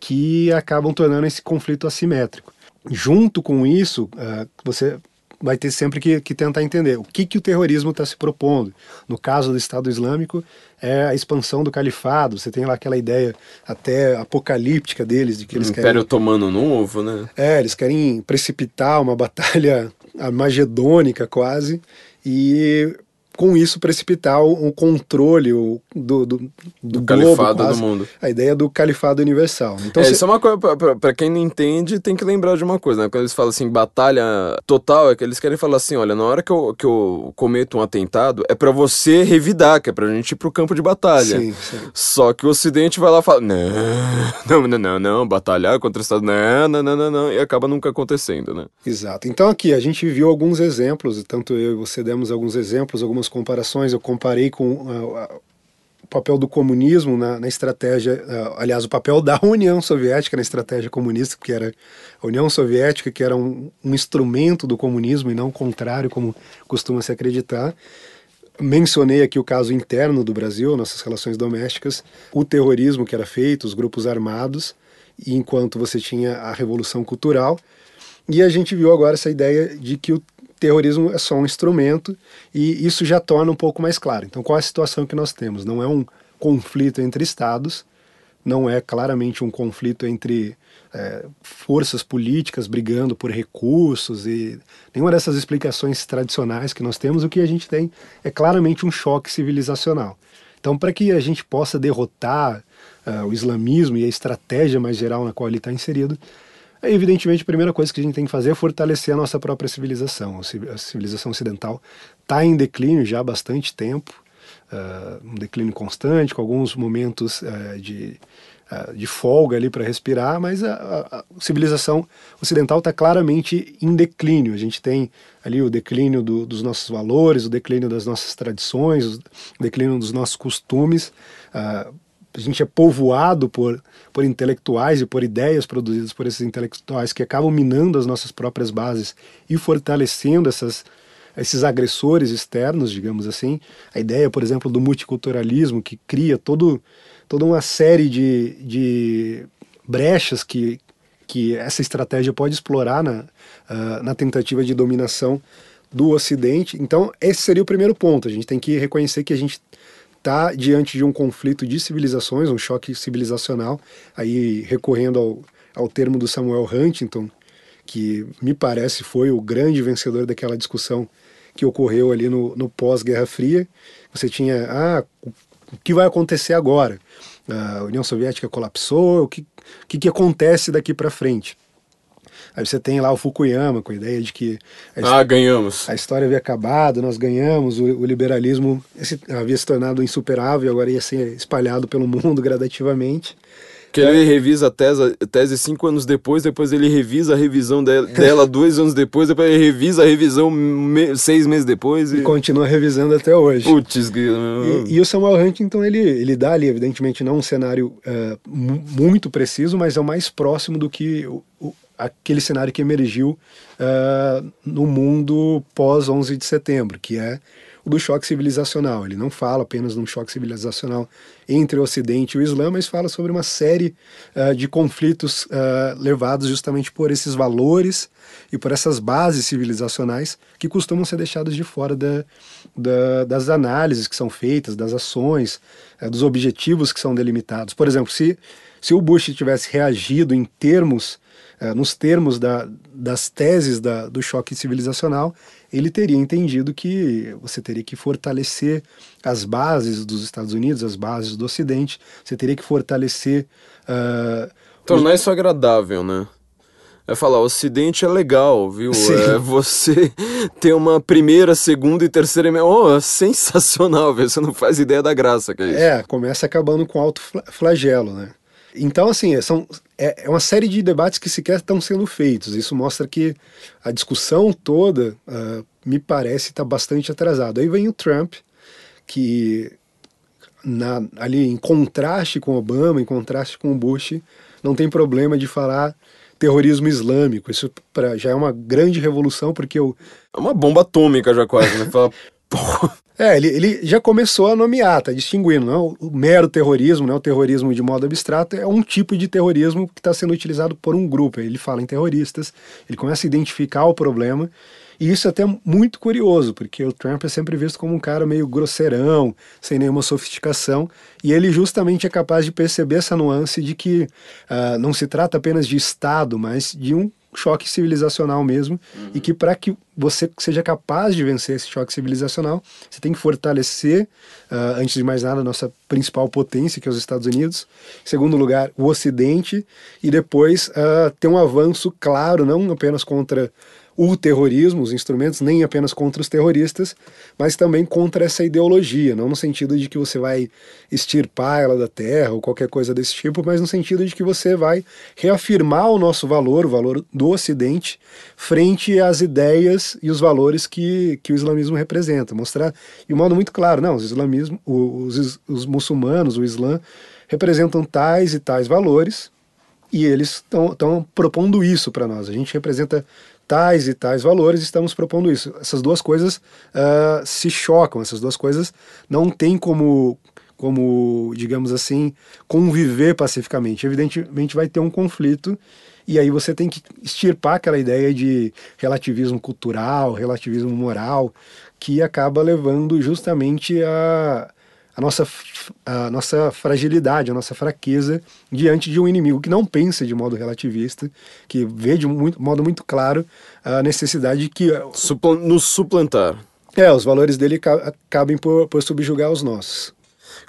[SPEAKER 2] que acabam tornando esse conflito assimétrico. Junto com isso, uh, você vai ter sempre que, que tentar entender o que, que o terrorismo está se propondo. No caso do Estado Islâmico, é a expansão do califado. Você tem lá aquela ideia até apocalíptica deles de que eles
[SPEAKER 1] Império
[SPEAKER 2] querem.
[SPEAKER 1] Otomano Novo, né?
[SPEAKER 2] É, eles querem precipitar uma batalha magedônica quase. E com isso precipitar o, controle do, do, do,
[SPEAKER 1] do califado
[SPEAKER 2] quase,
[SPEAKER 1] do mundo.
[SPEAKER 2] A ideia do califado universal.
[SPEAKER 1] Então, é, se... isso é uma coisa, para quem não entende, tem que lembrar de uma coisa, né? Quando eles falam assim, batalha total, é que eles querem falar assim, olha, na hora que eu, que eu cometo um atentado, é para você revidar, que é pra gente ir pro campo de batalha.
[SPEAKER 2] Sim, sim.
[SPEAKER 1] Só que o Ocidente vai lá e fala, não, não, não, não, batalhar contra o Estado, não, não, não, não, não, e acaba nunca acontecendo, né?
[SPEAKER 2] Exato. Então aqui, a gente viu alguns exemplos, tanto eu e você demos alguns exemplos, algumas comparações, eu comparei com uh, o papel do comunismo na, na estratégia, uh, aliás, o papel da União Soviética na estratégia comunista, que era a União Soviética, que era um, um instrumento do comunismo e não o contrário, como costuma se acreditar. Mencionei aqui o caso interno do Brasil, nossas relações domésticas, o terrorismo que era feito, os grupos armados, enquanto você tinha a revolução cultural. E a gente viu agora essa ideia de que o terrorismo é só um instrumento e isso já torna um pouco mais claro. Então, qual é a situação que nós temos? Não é um conflito entre estados, não é claramente um conflito entre é, forças políticas brigando por recursos e nenhuma dessas explicações tradicionais que nós temos. O que a gente tem é claramente um choque civilizacional. Então, para que a gente possa derrotar uh, o islamismo e a estratégia mais geral na qual ele está inserido, evidentemente, a primeira coisa que a gente tem que fazer é fortalecer a nossa própria civilização. A civilização ocidental está em declínio já há bastante tempo, uh, um declínio constante, com alguns momentos uh, de, uh, de folga ali para respirar, mas a, a, a civilização ocidental está claramente em declínio. A gente tem ali o declínio do, dos nossos valores, o declínio das nossas tradições, o declínio dos nossos costumes. A gente é povoado por, por intelectuais e por ideias produzidas por esses intelectuais que acabam minando as nossas próprias bases e fortalecendo essas, esses agressores externos, digamos assim. A ideia, por exemplo, do multiculturalismo, que cria todo, toda uma série de, de brechas que, que essa estratégia pode explorar na, uh, na tentativa de dominação do Ocidente. Então, esse seria o primeiro ponto. A gente tem que reconhecer que a gente está diante de um conflito de civilizações, um choque civilizacional, aí recorrendo ao, ao termo do Samuel Huntington, que me parece foi o grande vencedor daquela discussão que ocorreu ali no, no pós-Guerra Fria. Você tinha, ah, o que vai acontecer agora? A União Soviética colapsou, o que, o que, que acontece daqui para frente? Aí você tem lá o Fukuyama com a ideia de que
[SPEAKER 1] a, ah, ganhamos.
[SPEAKER 2] a história havia acabado, nós ganhamos, o, o liberalismo esse, havia se tornado insuperável, agora ia ser espalhado pelo mundo gradativamente.
[SPEAKER 1] Que ele revisa a tese, tese cinco anos depois, depois ele revisa a revisão dela, dela dois anos depois, depois ele revisa a revisão me, seis meses depois.
[SPEAKER 2] E... e... continua revisando até hoje.
[SPEAKER 1] Putz,
[SPEAKER 2] e, e, o Samuel Huntington, ele, ele dá ali, evidentemente, não um cenário uh, muito preciso, mas é o mais próximo do que o, aquele cenário que emergiu uh, no mundo pós 11 de setembro, que é o do choque civilizacional. Ele não fala apenas de um choque civilizacional entre o Ocidente e o Islã, mas fala sobre uma série uh, de conflitos uh, levados justamente por esses valores e por essas bases civilizacionais que costumam ser deixadas de fora da, da, das análises que são feitas, das ações, dos objetivos que são delimitados. Por exemplo, se, se o Bush tivesse reagido em termos é, nos termos da, das teses da, do choque civilizacional, ele teria entendido que você teria que fortalecer as bases dos Estados Unidos, as bases do Ocidente, você teria que fortalecer. Uh,
[SPEAKER 1] Tornar os... isso agradável, né? É falar, o Ocidente é legal, viu? Sim. É você ter uma primeira, segunda e terceira. Oh, sensacional, viu? Você não faz ideia da graça que é isso.
[SPEAKER 2] É, começa acabando com alto flagelo, né? Então, assim, são, é, é uma série de debates que sequer estão sendo feitos. Isso mostra que a discussão toda, uh, me parece, está bastante atrasada. Aí vem o Trump, que na, ali em contraste com Obama, em contraste com o Bush, não tem problema de falar terrorismo islâmico. Isso pra, já é uma grande revolução, porque o...
[SPEAKER 1] É uma bomba atômica já quase, né? Fala, porra.
[SPEAKER 2] É, ele, ele já começou a nomear, tá distinguindo, não é o mero terrorismo, não é o terrorismo de modo abstrato, é um tipo de terrorismo que está sendo utilizado por um grupo. Ele fala em terroristas, ele começa a identificar o problema E isso é até muito curioso, porque o Trump é sempre visto como um cara meio grosseirão, sem nenhuma sofisticação, e ele justamente é capaz de perceber essa nuance de que uh, não se trata apenas de Estado, mas de um choque civilizacional mesmo, uhum. e que para que você seja capaz de vencer esse choque civilizacional, você tem que fortalecer, uh, antes de mais nada, a nossa principal potência, que é os Estados Unidos, em segundo lugar, o Ocidente, e depois uh, ter um avanço claro, não apenas contra o terrorismo, os instrumentos, nem apenas contra os terroristas, mas também contra essa ideologia, não no sentido de que você vai extirpar ela da terra ou qualquer coisa desse tipo, mas no sentido de que você vai reafirmar o nosso valor, o valor do Ocidente, frente às ideias e os valores que, que o islamismo representa. Mostrar de um modo muito claro, não, os, islamismo, os, os muçulmanos, o Islã, representam tais e tais valores, e eles estão propondo isso para nós. A gente representa tais e tais valores, estamos propondo isso. Essas duas coisas uh, se chocam, essas duas coisas não têm como, como, digamos assim, conviver pacificamente. Evidentemente vai ter um conflito e aí você tem que extirpar aquela ideia de relativismo cultural, relativismo moral, que acaba levando justamente a a nossa, a nossa fragilidade, a nossa fraqueza diante de um inimigo que não pensa de modo relativista, que vê de um modo muito claro a necessidade de que.
[SPEAKER 1] Supl nos suplantar.
[SPEAKER 2] É, os valores dele acabem por, por subjugar os nossos.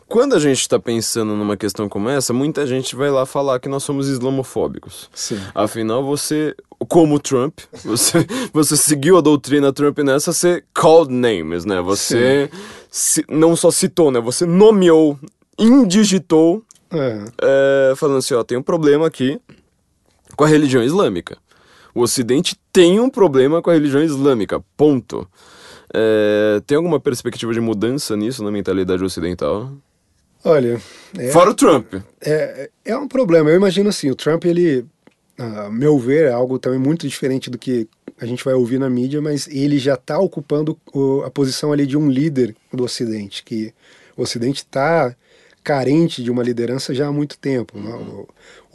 [SPEAKER 1] Quando a gente está pensando numa questão como essa, muita gente vai lá falar que nós somos islamofóbicos.
[SPEAKER 2] Sim.
[SPEAKER 1] Afinal, você, como Trump, você, você seguiu a doutrina Trump nessa, você called names, né? Você se, não só citou, né? Você nomeou, indigitou, é. É, falando assim, ó, tem um problema aqui com a religião islâmica. O Ocidente tem um problema com a religião islâmica, ponto. É, tem alguma perspectiva de mudança nisso na mentalidade ocidental?
[SPEAKER 2] Olha. É,
[SPEAKER 1] Fora o Trump.
[SPEAKER 2] É, é um problema. Eu imagino assim: o Trump, ele, a meu ver, é algo também muito diferente do que a gente vai ouvir na mídia, mas ele já está ocupando a posição ali de um líder do Ocidente, que o Ocidente está carente de uma liderança já há muito tempo. Né? O,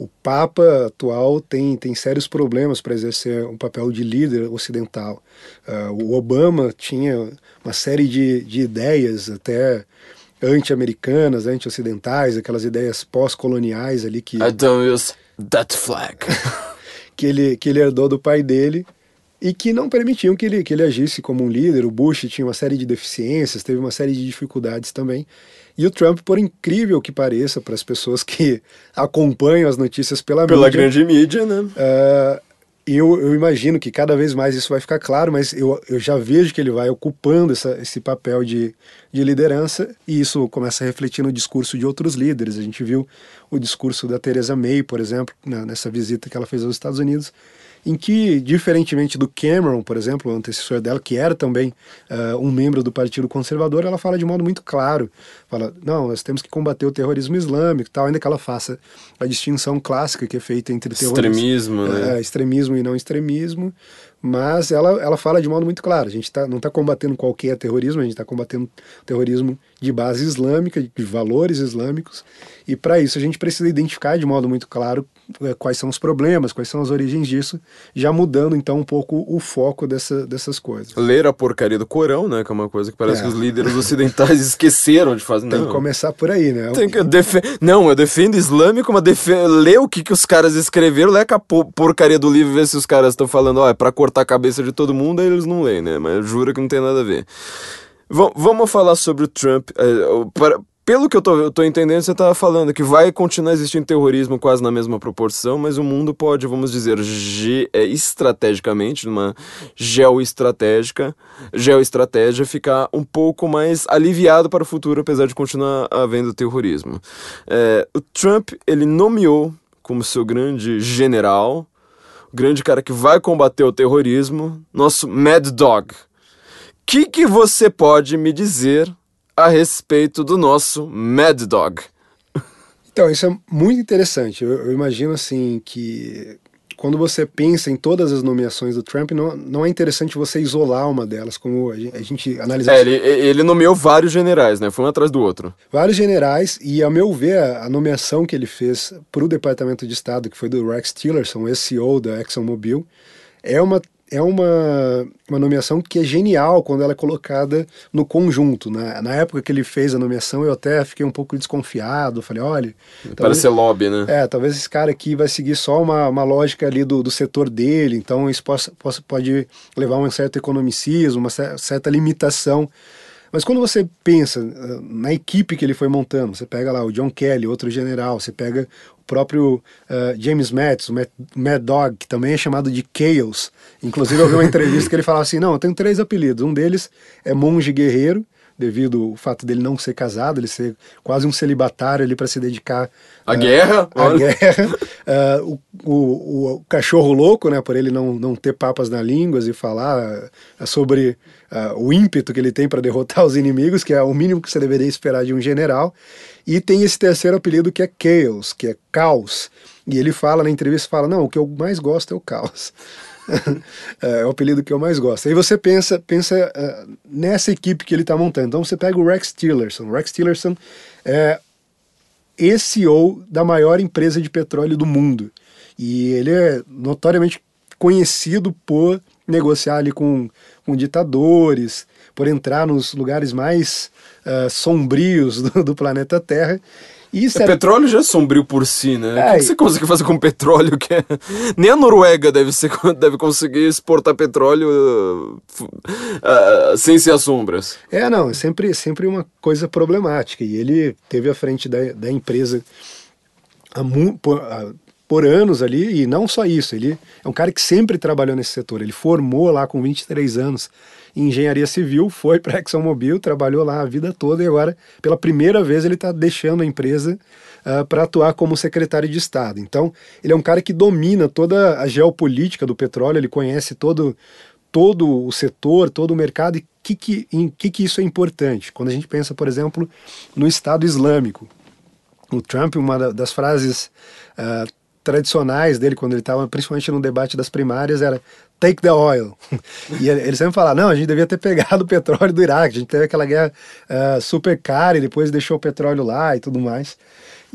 [SPEAKER 2] o, Papa atual tem, tem sérios problemas para exercer um papel de líder ocidental. Uh, o Obama tinha uma série de, de ideias até anti-americanas, anti-ocidentais, aquelas ideias pós-coloniais ali que...
[SPEAKER 1] I don't use that flag.
[SPEAKER 2] que, ele, que ele herdou do pai dele e que não permitiam que ele, que ele agisse como um líder. O Bush tinha uma série de deficiências, teve uma série de dificuldades também. E o Trump, por incrível que pareça, para as pessoas que acompanham as notícias pela,
[SPEAKER 1] pela mídia, grande mídia, né?
[SPEAKER 2] Uh, eu, eu, imagino que cada vez mais isso vai ficar claro, mas eu, eu já vejo que ele vai ocupando essa, esse papel de, de liderança e isso começa a refletir no discurso de outros líderes. A gente viu o discurso da Theresa May, por exemplo, nessa visita que ela fez aos Estados Unidos, em que, diferentemente do Cameron, por exemplo, o antecessor dela, que era também uh, um membro do Partido Conservador, ela fala de modo muito claro, fala, não, nós temos que combater o terrorismo islâmico, tal, ainda que ela faça a distinção clássica que é feita entre terrorismo,
[SPEAKER 1] extremismo, né?
[SPEAKER 2] uh, extremismo e não extremismo, mas ela, ela fala de modo muito claro, a gente tá, não está combatendo qualquer terrorismo, a gente está combatendo terrorismo de base islâmica, de valores islâmicos, e para isso a gente precisa identificar de modo muito claro é, quais são os problemas, quais são as origens disso, já mudando então um pouco o foco dessa, dessas coisas.
[SPEAKER 1] Ler a porcaria do Corão, né, que é uma coisa que parece é. que os líderes ocidentais esqueceram de fazer.
[SPEAKER 2] Tem que começar por aí, né?
[SPEAKER 1] Tem que. Não, eu defendo islâmico, mas def... lê o que, que os caras escreveram, lê a porcaria do livro e vê se os caras estão falando, ó, é pra cortar a cabeça de todo mundo, aí eles não leem, né? Mas jura que não tem nada a ver. V vamos falar sobre o Trump. É, para pelo que eu tô, eu tô entendendo, você tá falando que vai continuar existindo terrorismo quase na mesma proporção, mas o mundo pode, vamos dizer, ge, é, estrategicamente, numa geoestratégica, geoestratégia, ficar um pouco mais aliviado para o futuro, apesar de continuar havendo terrorismo. É, o Trump, ele nomeou como seu grande general, o grande cara que vai combater o terrorismo, nosso Mad Dog. O que, que você pode me dizer a respeito do nosso Mad Dog.
[SPEAKER 2] Então, isso é muito interessante. Eu, eu, imagino assim que quando você pensa em todas as nomeações do Trump, não, não é interessante você isolar uma delas, como a gente, a gente analisa.
[SPEAKER 1] É, ele, ele nomeou vários generais, né? Foi um atrás do outro.
[SPEAKER 2] Vários generais, e a meu ver, a, nomeação que ele fez para o Departamento de Estado, que foi do Rex Tillerson, esse CEO da ExxonMobil, é uma é uma, uma nomeação que é genial quando ela é colocada no conjunto. Na, na época que ele fez a nomeação, eu até fiquei um pouco desconfiado. Falei, olha.
[SPEAKER 1] Parece ser lobby, né?
[SPEAKER 2] É, talvez esse cara aqui vai seguir só uma, uma lógica ali do, do setor dele, então isso possa, possa, pode levar a um certo economicismo, uma certa limitação. Mas quando você pensa uh, na equipe que ele foi montando, você pega lá o John Kelly, outro general, você pega próprio uh, James Mattis, o Mad, Mad Dog, que também é chamado de Chaos. Inclusive eu vi uma entrevista que ele falava assim, não, eu tenho três apelidos. Um deles é Monge Guerreiro, devido ao fato dele não ser casado, ele ser quase um celibatário ali para se dedicar
[SPEAKER 1] à uh, guerra,
[SPEAKER 2] à guerra. Uh, o, o, o, cachorro louco, né, por ele não, não ter papas na língua e falar uh, o ímpeto que ele tem para derrotar os inimigos, que é o mínimo que você deveria esperar de um general. E tem esse terceiro apelido que é Chaos, que é caos. E ele fala na entrevista, fala, não, o que eu mais gosto é o caos. É, é o apelido que eu mais gosto. Aí você pensa, pensa uh, nessa equipe que ele está montando. Então você pega o Rex Tillerson. O Rex Tillerson é CEO da maior empresa de petróleo do mundo. E ele é notoriamente conhecido por negociar ali com, com ditadores, por entrar nos lugares mais uh, sombrios do, do, planeta Terra.
[SPEAKER 1] Isso é, Petróleo já é sombrio por si, né? É, o que, que você consegue fazer com petróleo? Que é... Nem a Noruega deve, ser, deve conseguir exportar petróleo uh, uh, sem ser as sombras.
[SPEAKER 2] É, não, é sempre, sempre uma coisa problemática. E ele teve à frente da, da empresa há, por, por anos ali, e não só isso, ele é um cara que sempre trabalhou nesse setor. Ele formou lá com 23 anos em engenharia civil, foi para a ExxonMobil, trabalhou lá a vida toda e agora, pela primeira vez, ele está deixando a empresa uh, ah, para atuar como secretário de Estado. Então, ele é um cara que domina toda a geopolítica do petróleo, ele conhece todo, todo o setor, todo o mercado e que que, em que, que isso é importante. Quando a gente pensa, por exemplo, no Estado Islâmico. O Trump, uma das frases uh, tradicionais dele, quando ele estava principalmente no debate das primárias, era take the oil. e ele sempre fala, não, a gente devia ter pegado o petróleo do Iraque, a gente teve aquela guerra uh, super cara e depois deixou o petróleo lá e tudo mais.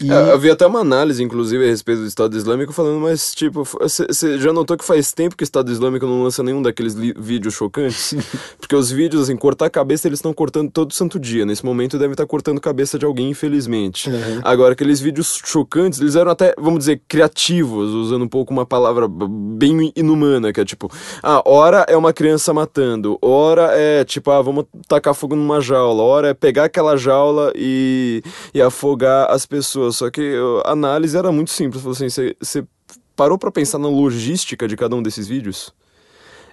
[SPEAKER 1] E... É, eu vi até uma análise, inclusive, a respeito do Estado Islâmico, falando, mas, tipo, você já notou que faz tempo que o Estado Islâmico não lança nenhum daqueles vídeos chocantes? Porque os vídeos, assim, cortar a cabeça, eles estão cortando todo santo dia. Nesse momento, deve estar cortando a cabeça de alguém, infelizmente. Uhum. Agora, aqueles vídeos chocantes, eles eram até, vamos dizer, criativos, usando um pouco uma palavra bem inumana, que é tipo, ah, hora é uma criança matando, hora é, tipo, ah, vamos tacar fogo numa jaula, hora é pegar aquela jaula e, e afogar as pessoas só que a análise era muito simples. Falou assim, você parou para pensar na logística de cada um desses vídeos?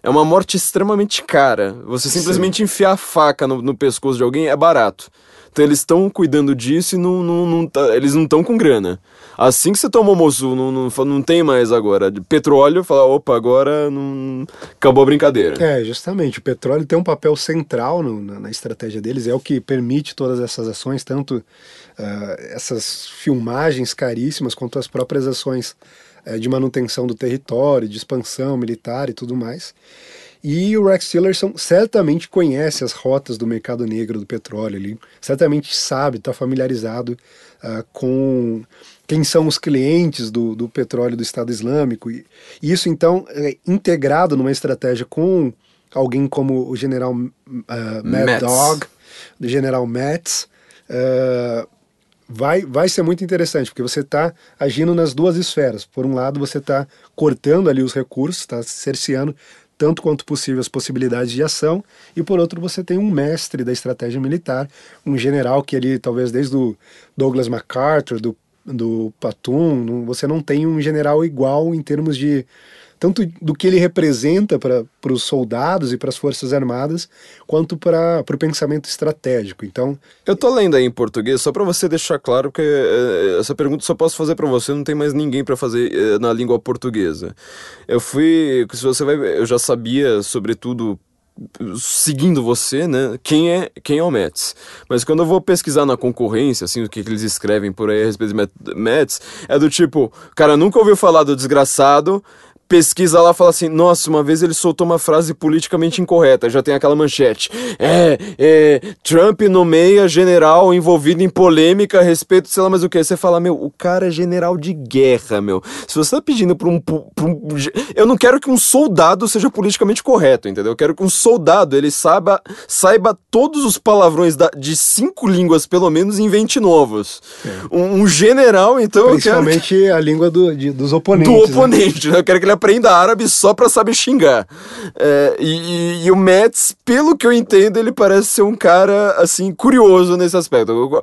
[SPEAKER 1] É uma morte extremamente cara. Você simplesmente Sim. enfiar a faca no, no pescoço de alguém é barato. Então eles estão cuidando disso e não, não, não tá, eles não estão com grana. Assim que você tomou moço, não, não, não tem mais agora. Petróleo, fala, opa, agora não... acabou a brincadeira.
[SPEAKER 2] É, justamente. O petróleo tem um papel central no, na, na, estratégia deles, é o que permite todas essas ações, tanto uh, essas filmagens caríssimas quanto as próprias ações uh, de manutenção do território, de expansão militar e tudo mais. E o Rex Tillerson certamente conhece as rotas do mercado negro do petróleo, ele certamente sabe, está familiarizado uh, com quem são os clientes do, do petróleo do Estado Islâmico. E isso, então, é integrado numa estratégia com alguém como o general uh, Mad Dog, do general Metz, uh, vai, vai ser muito interessante, porque você está agindo nas duas esferas. Por um lado, você está cortando ali os recursos, está cerceando tanto quanto possível as possibilidades de ação, e por outro você tem um mestre da estratégia militar, um general que ali, talvez desde o Douglas MacArthur, do, do Patum, você não tem um general igual em termos de tanto do que ele representa para os soldados e para as forças armadas, quanto para o pensamento estratégico. Então,
[SPEAKER 1] eu tô lendo aí em português só para você deixar claro que eh, essa pergunta só posso fazer para você, não tem mais ninguém para fazer eh, na língua portuguesa. Eu fui, se você vai, eu já sabia sobretudo seguindo você, né? Quem é, quem é o Mets? Mas quando eu vou pesquisar na concorrência, assim, o que, que eles escrevem por aí a respeito de Mets, é do tipo, cara nunca ouviu falar do desgraçado, pesquisa lá fala assim: nossa, uma vez ele soltou uma frase politicamente incorreta, já tem aquela manchete. É, é Trump nomeia general envolvido em polêmica a respeito, sei lá mais o que. Você fala, meu, o cara é general de guerra, meu. Se você tá pedindo pra um, pra um. Eu não quero que um soldado seja politicamente correto, entendeu? Eu quero que um soldado ele saiba, saiba todos os palavrões da, de cinco línguas, pelo menos, e invente novos. É. Um, um, general, então.
[SPEAKER 2] Principalmente
[SPEAKER 1] que...
[SPEAKER 2] a língua do, de, dos oponentes.
[SPEAKER 1] Do né? oponente, né? Eu quero que ele aprenda árabe só pra saber xingar. É, e, e, e, o Mets, pelo que eu entendo, ele parece ser um cara, assim, curioso nesse aspecto.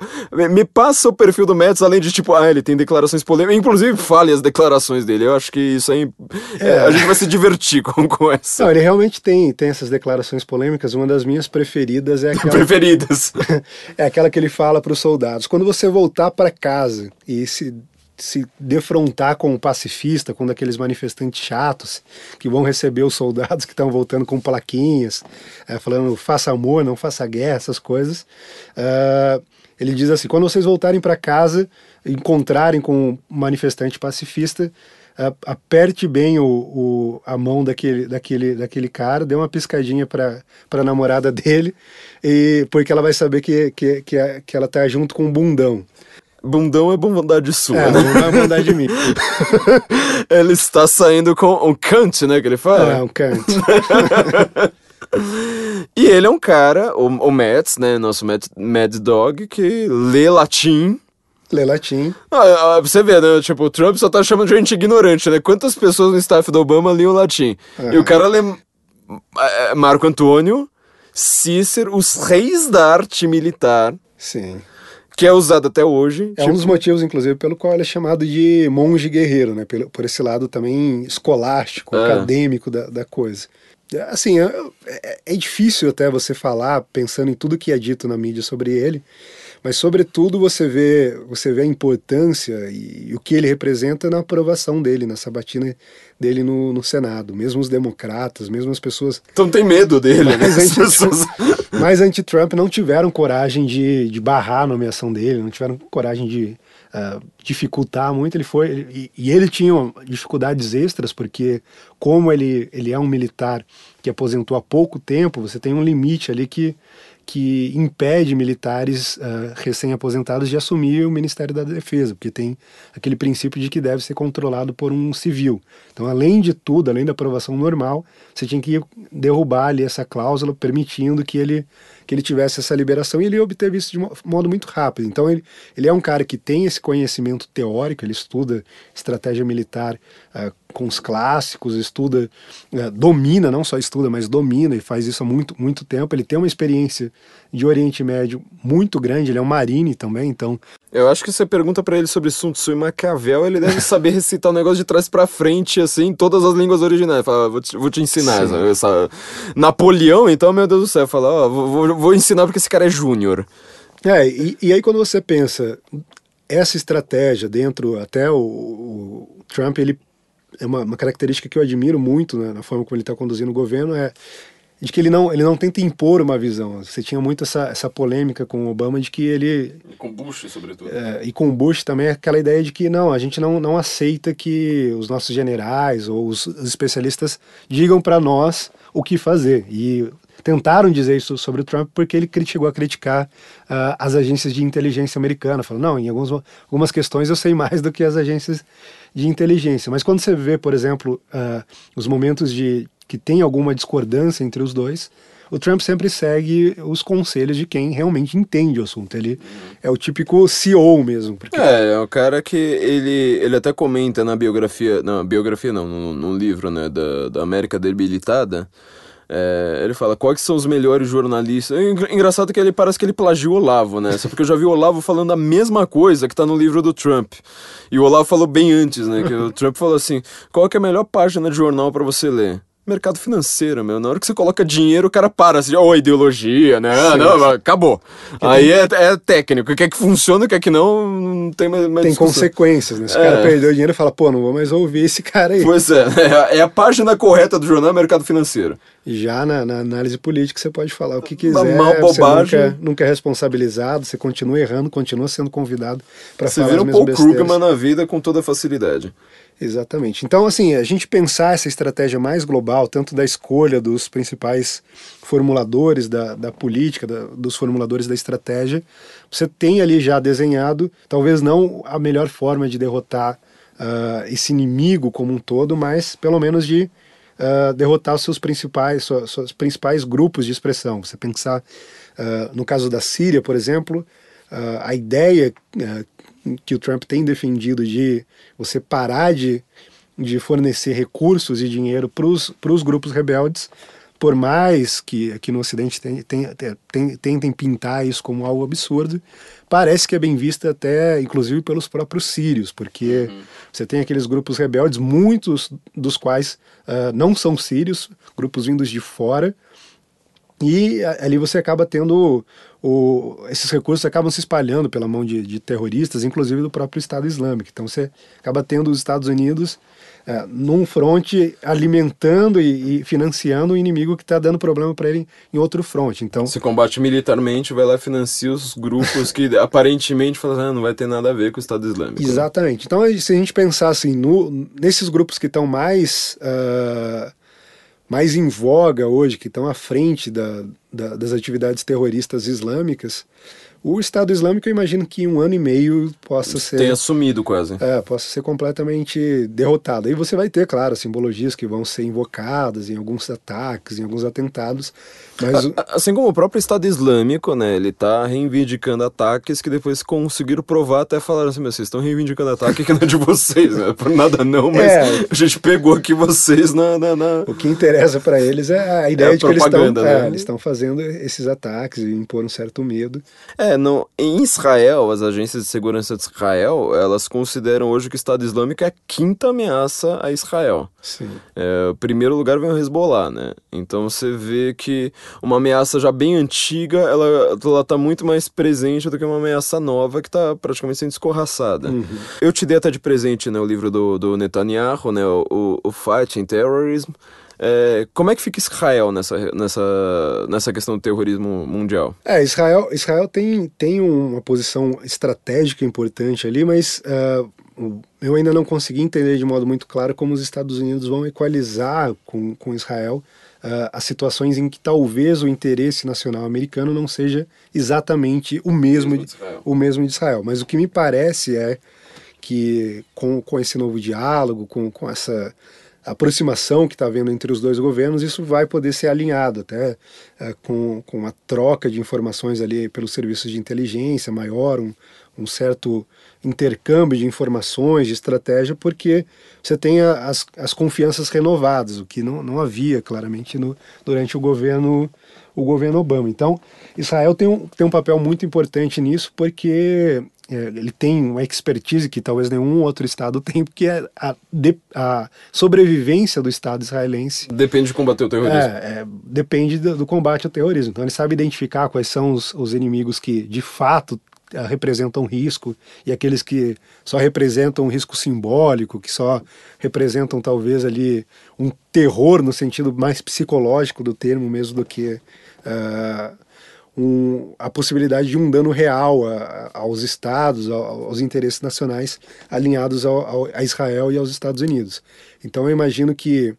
[SPEAKER 1] Me passa o perfil do Mets, além de tipo, ah, ele tem declarações polêmicas, inclusive fale as declarações dele. Eu acho que isso aí. É, é. a gente vai se divertir com, com essa.
[SPEAKER 2] Não, ele realmente tem, tem essas declarações polêmicas. Uma das minhas preferidas é aquela.
[SPEAKER 1] Preferidas.
[SPEAKER 2] é aquela que ele fala para os soldados: quando você voltar para casa e se se defrontar com o pacifista, com daqueles manifestantes chatos que vão receber os soldados que estão voltando com plaquinhas, é, falando faça amor, não faça guerra, essas coisas. Uh, ele diz assim: quando vocês voltarem para casa, encontrarem com um manifestante pacifista, uh, aperte bem o, o, a mão daquele, daquele, daquele cara, dê uma piscadinha para a namorada dele, e, porque ela vai saber que, que, que, que ela está junto com um bundão.
[SPEAKER 1] Bundão é bondade sua,
[SPEAKER 2] é,
[SPEAKER 1] né?
[SPEAKER 2] Bundão é bondade minha.
[SPEAKER 1] ele está saindo com um Kant, né? Que ele fala.
[SPEAKER 2] É, um Kant.
[SPEAKER 1] e ele é um cara, o, o né? Nosso Mad, Mad Dog, que lê latim.
[SPEAKER 2] Lê latim.
[SPEAKER 1] Ah, ah, você vê, né? Tipo, o Trump só tá chamando de gente ignorante, né? Quantas pessoas no staff do Obama liam latim? Uhum. E o cara lê é, Marco Antônio, Cícero, os reis da arte militar.
[SPEAKER 2] Sim
[SPEAKER 1] que é usado até hoje.
[SPEAKER 2] É tipo... um dos motivos, inclusive, pelo qual ele é chamado de monge guerreiro, né? Por, por esse lado também escolástico, é. acadêmico da, da coisa. Assim, é, é, é, difícil até você falar, pensando em tudo que é dito na mídia sobre ele, mas sobretudo você vê, você vê a importância e, e o que ele representa na aprovação dele, na sabatina dele no, no Senado. Mesmo os democratas, mesmo as pessoas.
[SPEAKER 1] Então tem medo dele, né?
[SPEAKER 2] Mas anti-Trump não tiveram coragem de, de barrar a nomeação dele, não tiveram coragem de uh, dificultar muito. Ele foi. Ele, e, e, ele tinha dificuldades extras, porque, como ele, ele é um militar que aposentou há pouco tempo, você tem um limite ali que que impede militares uh, recém-aposentados de assumir o Ministério da Defesa, porque tem aquele princípio de que deve ser controlado por um civil. Então, além de tudo, além da aprovação normal, você tinha que derrubar ali essa cláusula permitindo que ele que ele tivesse essa liberação e ele obteve isso de modo muito rápido. Então ele, ele é um cara que tem esse conhecimento teórico, ele estuda estratégia militar uh, com os clássicos, estuda, uh, domina, não só estuda, mas domina e faz isso há muito, muito tempo. Ele tem uma experiência de Oriente Médio muito grande, ele é um marine também, então...
[SPEAKER 1] Eu acho que você pergunta para ele sobre Sun Tzu e Maquiavel, ele deve saber recitar o um negócio de trás para frente, assim, em todas as línguas originais. Fala, vou, te, vou te ensinar essa, essa, Napoleão, então, meu Deus do céu, fala, ó, vou, vou ensinar porque esse cara é júnior.
[SPEAKER 2] É, e, e, aí quando você pensa essa estratégia dentro, até o, o Trump, ele é uma, uma, característica que eu admiro muito né, na forma como ele está conduzindo o governo, é de que ele não, ele não tenta impor uma visão. Você tinha muito essa, essa polêmica com o Obama de que ele...
[SPEAKER 1] E com Bush, sobretudo.
[SPEAKER 2] É, e com Bush também aquela ideia de que não, a gente não, não aceita que os nossos generais ou os, os especialistas digam para nós o que fazer. E tentaram dizer isso sobre o Trump porque ele chegou a criticar uh, as agências de inteligência americanas. Falou, não, em alguns, algumas questões eu sei mais do que as agências de inteligência. Mas quando você vê, por exemplo, uh, os momentos de que tem alguma discordância entre os dois, o Trump sempre segue os conselhos de quem realmente entende o assunto. Ele é o típico CEO mesmo.
[SPEAKER 1] Porque... É, é o cara que ele, ele até comenta na biografia, não, biografia não, no livro, né, da, da América Debilitada, é, ele fala, quais são os melhores jornalistas? Engraçado que ele parece que ele plagiou o Olavo, né? Só porque eu já vi o Olavo falando a mesma coisa que tá no livro do Trump. E o Olavo falou bem antes, né? Que o Trump falou assim: qual que é a melhor página de jornal para você ler? Mercado financeiro, meu. Na hora que você coloca dinheiro, o cara para, assim, oh, ideologia, né? Ah, não, acabou. Aí é, é técnico. Quer que funcione, quer que não, não tem mais, mais
[SPEAKER 2] Tem discussão. consequências, né? Se é. o cara perdeu dinheiro e fala, pô, não vou mais ouvir esse cara aí.
[SPEAKER 1] Pois é, é a página correta do jornal Mercado Financeiro.
[SPEAKER 2] Já na, na análise política você pode falar o que quiser, Mal bobagem. você nunca, nunca é responsabilizado, você continua errando, continua sendo convidado para falar
[SPEAKER 1] Você vira um Paul Krugman na vida com toda facilidade.
[SPEAKER 2] Exatamente. Então, assim, a gente pensar essa estratégia mais global, tanto da escolha dos principais formuladores da, da política, da, dos formuladores da estratégia, você tem ali já desenhado, talvez não a melhor forma de derrotar uh, esse inimigo como um todo, mas pelo menos de uh, derrotar seus principais, suas, principais grupos de expressão. Você pensar, uh, no caso da Síria, por exemplo, a ideia que o Trump tem defendido de você parar de, de fornecer recursos e dinheiro para os grupos rebeldes, por mais que aqui no Ocidente tem, tem, tem, tentem pintar isso como algo absurdo, parece que é bem vista até, inclusive, pelos próprios sírios, porque uhum. você tem aqueles grupos rebeldes, muitos dos quais uh, não são sírios, grupos vindos de fora, e ali você acaba tendo o, esses recursos acabam se espalhando pela mão de, de, terroristas, inclusive do próprio Estado Islâmico. Então você acaba tendo os Estados Unidos é, num fronte alimentando e, e, financiando o inimigo que está dando problema para ele em outro fronte. Então
[SPEAKER 1] se combate militarmente, vai lá financia os grupos que aparentemente falam ah, não vai ter nada a ver com o Estado Islâmico.
[SPEAKER 2] Exatamente. Então se a gente pensar assim no, nesses grupos que estão mais uh, mais em voga hoje, que estão à frente da, da, das atividades terroristas islâmicas, o Estado Islâmico, eu imagino que em um ano e meio possa ser.
[SPEAKER 1] Tem assumido quase.
[SPEAKER 2] É, possa ser completamente derrotado. Aí você vai ter, claro, simbologias que vão ser invocadas em alguns ataques, em alguns atentados. Mas...
[SPEAKER 1] Assim como o próprio Estado Islâmico, né? Ele está reivindicando ataques que depois conseguiram provar até falaram assim: vocês estão reivindicando ataque que não é de vocês, né? Por nada não, mas é. a gente pegou aqui vocês na. na, na...
[SPEAKER 2] O que interessa para eles é a ideia é a de que eles estão né? é, eles estão fazendo esses ataques e impor um certo medo.
[SPEAKER 1] É, é, não, em Israel, as agências de segurança de Israel, elas consideram hoje que o Estado Islâmico é a quinta ameaça a Israel.
[SPEAKER 2] Sim.
[SPEAKER 1] É, o primeiro lugar vem o Hezbollah, né? Então você vê que uma ameaça já bem antiga, ela, ela tá muito mais presente do que uma ameaça nova que está praticamente sendo escorraçada. Uhum. Eu te dei até de presente né, o livro do, do Netanyahu, né, o, o Fighting Terrorism, é, como é que fica Israel nessa, nessa, nessa questão do terrorismo mundial?
[SPEAKER 2] É, Israel, Israel tem, tem uma posição estratégica importante ali, mas uh, eu ainda não consegui entender de modo muito claro como os Estados Unidos vão equalizar com, com Israel uh, as situações em que talvez o interesse nacional americano não seja exatamente o mesmo, de, o mesmo de Israel. Mas o que me parece é que com, com esse novo diálogo, com, com essa aproximação que está havendo entre os dois governos, isso vai poder ser alinhado até é, com, com uma troca de informações ali pelos serviços de inteligência maior, um, um certo intercâmbio de informações, de estratégia, porque você tem a, as, as confianças renovadas, o que não, não havia claramente no, durante o governo o governo Obama. Então, Israel tem um, tem um papel muito importante nisso, porque é, ele tem uma expertise que talvez nenhum outro Estado tem, porque é a, de, a sobrevivência do Estado israelense.
[SPEAKER 1] Depende de combater o terrorismo. É,
[SPEAKER 2] é, depende do, do, combate ao terrorismo. Então ele sabe identificar quais são os, os inimigos que de fato é, representam risco e aqueles que só representam um risco simbólico, que só representam talvez ali um terror no sentido mais psicológico do termo mesmo do que uh, um, a possibilidade de um dano real a, aos estados, aos interesses nacionais alinhados ao, ao, a Israel e aos Estados Unidos. Então eu imagino que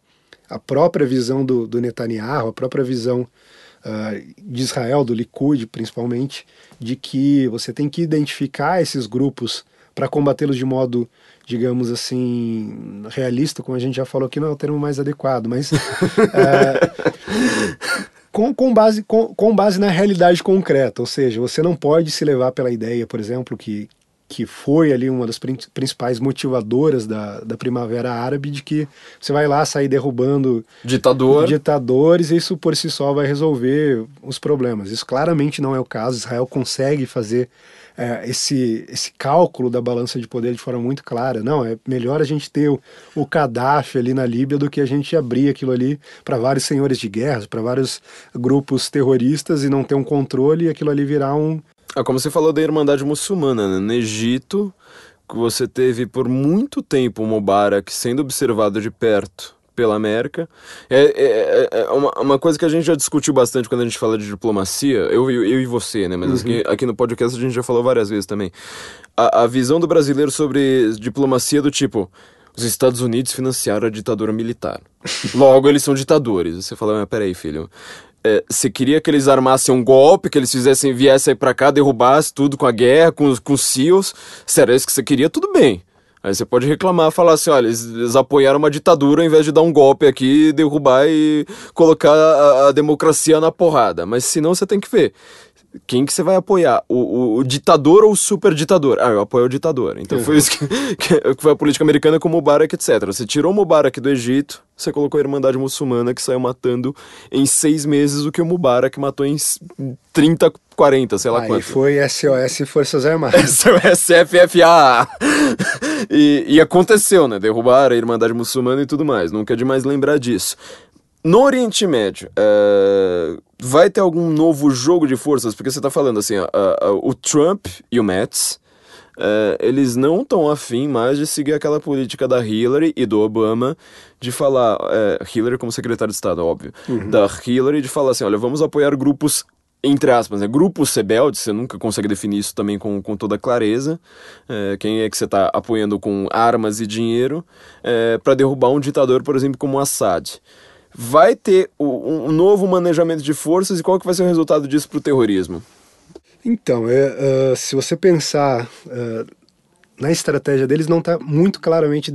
[SPEAKER 2] a própria visão do, do Netanyahu, a própria visão uh, de Israel, do Likud principalmente, de que você tem que identificar esses grupos para combatê-los de modo, digamos assim, realista, como a gente já falou aqui, não é o termo mais adequado, mas. uh, com, com, base, com, com base na realidade concreta, ou seja, você não pode se levar pela ideia, por exemplo, que, que foi ali uma das principais motivadoras da, da Primavera Árabe, de que você vai lá sair derrubando
[SPEAKER 1] Ditador.
[SPEAKER 2] ditadores e isso por si só vai resolver os problemas. Isso claramente não é o caso. Israel consegue fazer é, esse, esse cálculo da balança de poder de forma muito clara. Não, é melhor a gente ter o, o Gaddafi ali na Líbia do que a gente abrir aquilo ali para vários senhores de guerra, para vários grupos terroristas e não ter um controle e aquilo ali virar um.
[SPEAKER 1] Ah, como você falou da Irmandade Muçulmana, né? no Egito, que você teve por muito tempo o Mubarak sendo observado de perto pela América. É, é, é, é uma, uma, coisa que a gente já discutiu bastante quando a gente fala de diplomacia, eu, eu, eu e você, né? Mas uhum. aqui, aqui, no podcast a gente já falou várias vezes também. A, a visão do brasileiro sobre diplomacia do tipo. Os Estados Unidos financiaram a ditadura militar. Logo, eles são ditadores. Você fala, mas peraí, filho. É, você queria que eles armassem um golpe, que eles fizessem, viessem aí pra cá, derrubassem tudo com a guerra, com, com os SEALs. Se era isso que você queria, tudo bem. Aí você pode reclamar, falar assim, olha, eles, eles, apoiaram uma ditadura ao invés de dar um golpe aqui, derrubar e colocar a, a democracia na porrada. Mas senão você tem que ver quem que você vai apoiar? O, o, o, ditador ou o super ditador? Ah, eu apoio o ditador. Então uhum. foi isso que, que, foi a política americana com o Mubarak, etc. Você tirou o Mubarak do Egito, você colocou a Irmandade Muçulmana que saiu matando em seis meses o que o Mubarak matou em 30, 40, sei lá
[SPEAKER 2] Aí
[SPEAKER 1] quanto.
[SPEAKER 2] foi SOS Forças Armadas.
[SPEAKER 1] SOS FFA. e, e aconteceu, né? Derrubaram a Irmandade Muçulmana e tudo mais. Nunca é demais lembrar disso. No Oriente Médio, uh, vai ter algum novo jogo de forças? Porque você está falando assim, uh, uh, o Trump e o Mets, eles não estão afim mais de seguir aquela política da Hillary e do Obama de falar, Hillary como secretário de Estado, óbvio, uhum. da Hillary de falar assim, olha, vamos apoiar grupos entre aspas, né, grupos rebeldes, você nunca consegue definir isso também com, com toda clareza. É, quem é que você está apoiando com armas e dinheiro é, para derrubar um ditador, por exemplo, como Assad? Vai ter um novo manejamento de forças e qual que vai ser o resultado disso para o terrorismo?
[SPEAKER 2] Então, é, uh, se você pensar uh, na estratégia deles, não está muito claramente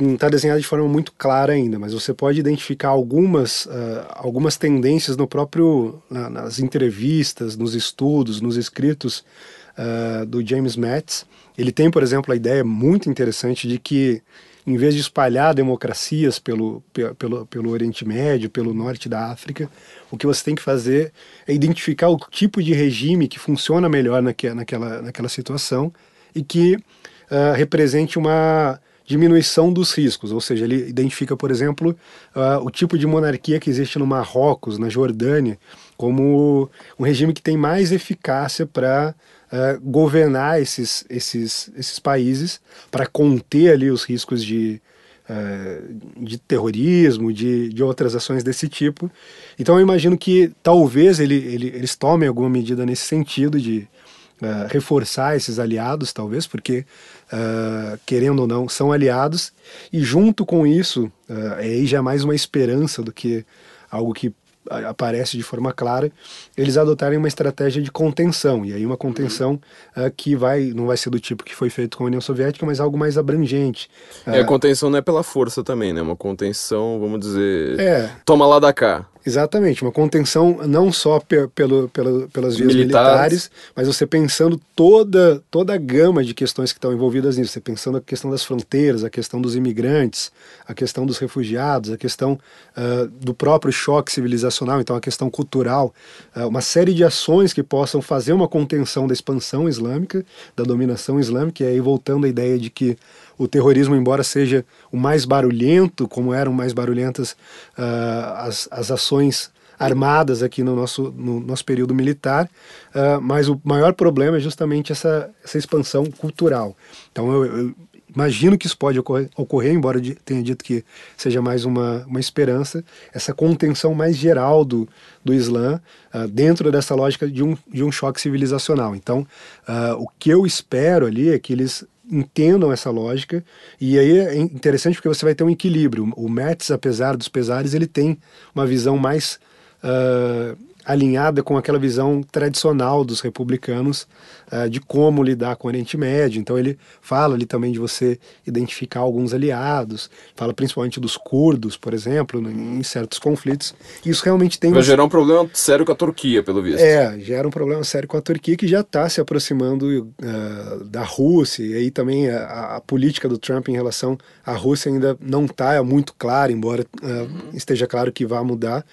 [SPEAKER 2] não está desenhada de forma muito clara ainda, mas você pode identificar algumas, uh, algumas tendências no próprio na, nas entrevistas, nos estudos, nos escritos do James Mattis. Ele tem, por exemplo, a ideia muito interessante de que em vez de espalhar democracias pelo, pelo, pelo Oriente Médio, pelo norte da África, o que você tem que fazer é identificar o tipo de regime que funciona melhor naque, naquela, naquela situação e que uh, represente uma diminuição dos riscos, ou seja, ele identifica, por exemplo, uh, o tipo de monarquia que existe no Marrocos, na Jordânia, como um regime que tem mais eficácia para uh, governar esses, esses, esses países para conter ali os riscos de, uh, de terrorismo, de, de outras ações desse tipo. Então eu imagino que talvez ele, ele, eles tomem alguma medida nesse sentido de uh, reforçar esses aliados, talvez, porque, querendo ou não, são aliados, e junto com isso, aí já é mais uma esperança do que algo que aparece de forma clara, eles adotarem uma estratégia de contenção, e aí uma contenção uhum. uh, que vai não vai ser do tipo que foi feito com a União Soviética, mas algo mais abrangente.
[SPEAKER 1] Uh, é, a contenção não é pela força também, né? Uma contenção, vamos dizer, é, toma lá da cá.
[SPEAKER 2] Exatamente, uma contenção não só pe pelo, pelo, pelas vias militares. militares. mas você pensando toda, toda a gama de questões que estão envolvidas nisso. Você pensando a questão das fronteiras, a questão dos imigrantes, a questão dos refugiados, a questão uh, do próprio choque civilizacional, então a questão cultural, uh, uma série de ações que possam fazer uma contenção da expansão islâmica, da dominação islâmica, e aí voltando à ideia de que o terrorismo, embora seja o mais barulhento, como eram mais barulhentas uh, as, as ações armadas aqui no nosso, no nosso período militar, uh, mas o maior problema é justamente essa, essa expansão cultural. Então eu, eu imagino que isso pode ocorrer, ocorrer, embora tenha dito que seja mais uma, uma esperança, essa contenção mais geral do, do Islã uh, dentro dessa lógica de um, de um choque civilizacional. Então, uh, o que eu espero ali é que eles entendam essa lógica e aí é interessante porque você vai ter um equilíbrio. O Metz, apesar dos pesares, ele tem uma visão mais uh, alinhada com aquela visão tradicional dos republicanos uh, de como lidar com o Oriente Médio. Então ele fala ali também de você identificar alguns aliados, fala principalmente dos curdos, por exemplo, em certos conflitos. Isso realmente tem...
[SPEAKER 1] Vai gerar um problema sério com a Turquia, pelo visto.
[SPEAKER 2] É, gera um problema sério com a Turquia que já está se aproximando uh, da Rússia e aí também a, a, política do Trump em relação à Rússia ainda não está muito clara, embora uh, esteja claro que vai mudar.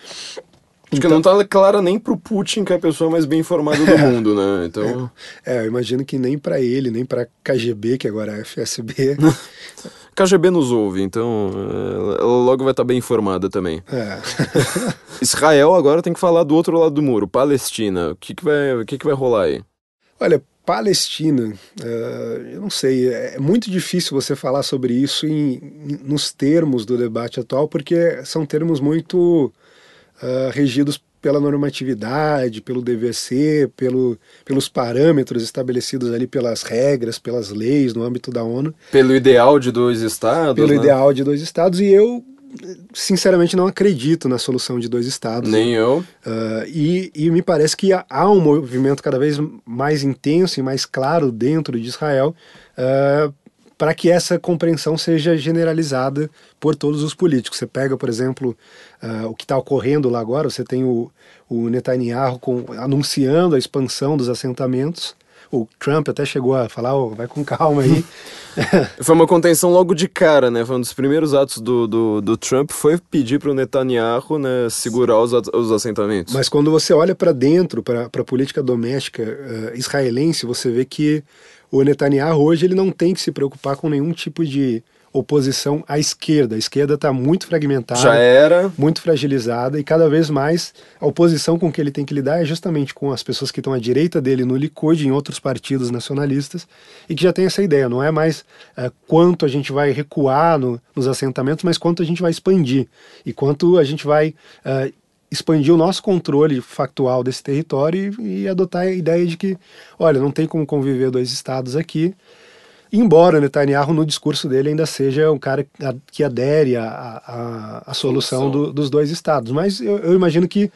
[SPEAKER 1] Acho então, que não tá clara nem pro Putin, que é a pessoa mais bem informada do mundo, né? Então...
[SPEAKER 2] É, é eu imagino que nem para ele, nem para KGB, que agora é FSB.
[SPEAKER 1] KGB nos ouve, então ela logo vai estar tá bem informada também.
[SPEAKER 2] É.
[SPEAKER 1] Israel agora tem que falar do outro lado do muro, Palestina. O que, que, vai, o que, que vai rolar aí?
[SPEAKER 2] Olha, Palestina, uh, eu não sei, é muito difícil você falar sobre isso em, nos termos do debate atual, porque são termos muito uh, regidos pela normatividade, pelo ser, pelo, pelos parâmetros estabelecidos ali pelas regras, pelas leis no âmbito da ONU.
[SPEAKER 1] Pelo ideal de dois estados.
[SPEAKER 2] Pelo
[SPEAKER 1] né?
[SPEAKER 2] ideal de dois estados. E eu, sinceramente, não acredito na solução de dois estados.
[SPEAKER 1] Nem eu.
[SPEAKER 2] Uh, e, e me parece que há um movimento cada vez mais intenso e mais claro dentro de Israel uh, para que essa compreensão seja generalizada por todos os políticos. Você pega, por exemplo, uh, o que está ocorrendo lá agora, você tem o, o Netanyahu com, anunciando a expansão dos assentamentos. O Trump até chegou a falar, oh, vai com calma aí.
[SPEAKER 1] foi uma contenção logo de cara, né? Foi um dos primeiros atos do, do, do Trump, foi pedir para o Netanyahu né, segurar os, os assentamentos.
[SPEAKER 2] Mas quando você olha para dentro, para a política doméstica uh, israelense, você vê que o Netanyahu hoje ele não tem que se preocupar com nenhum tipo de oposição à esquerda. A esquerda está muito fragmentada,
[SPEAKER 1] já era
[SPEAKER 2] muito fragilizada e cada vez mais a oposição com que ele tem que lidar é justamente com as pessoas que estão à direita dele no Likud, em outros partidos nacionalistas e que já tem essa ideia. Não é mais é, quanto a gente vai recuar no, nos assentamentos, mas quanto a gente vai expandir e quanto a gente vai é, expandir o nosso controle factual desse território e, e, adotar a ideia de que, olha, não tem como conviver dois estados aqui. Embora Netanyahu, no discurso dele, ainda seja um cara que adere à, à solução do, dos dois estados. Mas eu, eu imagino que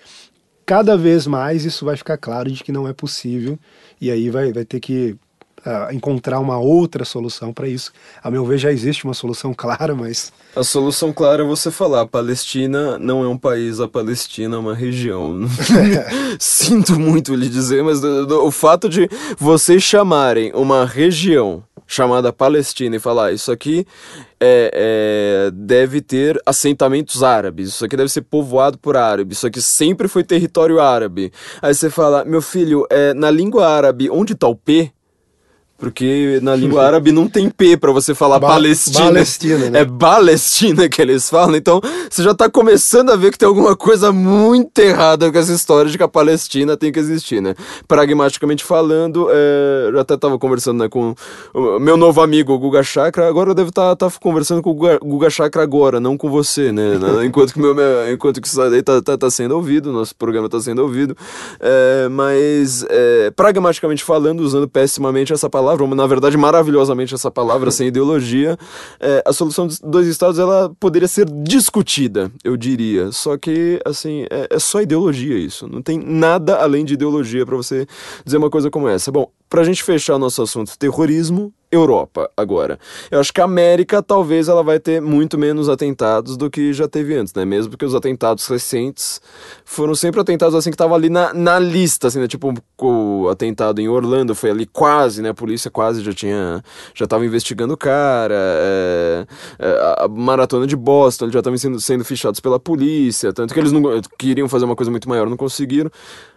[SPEAKER 2] cada vez mais isso vai ficar claro de que não é possível e aí vai, vai ter que uh, encontrar uma outra solução para isso. A meu ver, já existe uma solução clara, mas.
[SPEAKER 1] A solução clara é você falar: a Palestina não é um país, a Palestina é uma região. Sinto muito lhe dizer, mas o fato de vocês chamarem uma região chamada Palestina e falar isso aqui é, é, deve ter assentamentos árabes, isso aqui deve ser povoado por árabes, isso aqui sempre foi território árabe. Aí você fala, meu filho, é, na língua árabe, onde está o P? Porque na língua árabe não tem P para você falar ba Palestina.
[SPEAKER 2] Palestina né?
[SPEAKER 1] É Palestina que eles falam. Então você já tá começando a ver que tem alguma coisa muito errada com essa história de que a Palestina tem que existir, né? Pragmaticamente falando, é, eu até tava conversando né, com o meu novo amigo, o Guga Chakra. Agora eu devo estar tá, tá conversando com o Guga, Guga Chakra agora, não com você, né? enquanto que, meu, enquanto que isso aí tá, tá, tá, sendo ouvido, nosso programa tá sendo ouvido. É, mas, é, pragmaticamente falando, usando pessimamente essa palavra palavra, ou na verdade maravilhosamente essa palavra, sem ideologia, é, a solução dos dois estados ela poderia ser discutida, eu diria. Só que, assim, é, é só ideologia isso. Não tem nada além de ideologia para você dizer uma coisa como essa. Bom, pra gente fechar nosso assunto terrorismo, Europa agora. Eu acho que a América talvez ela vai ter muito menos atentados do que já teve antes, né? Mesmo porque os atentados recentes foram sempre atentados assim que estavam ali na, na lista, assim, né? Tipo o atentado em Orlando foi ali quase, né? A polícia quase já tinha, já estava investigando o cara. É, é, a maratona de Boston, já estavam sendo, sendo fichados pela polícia, tanto que eles não queriam fazer uma coisa muito maior, não conseguiram.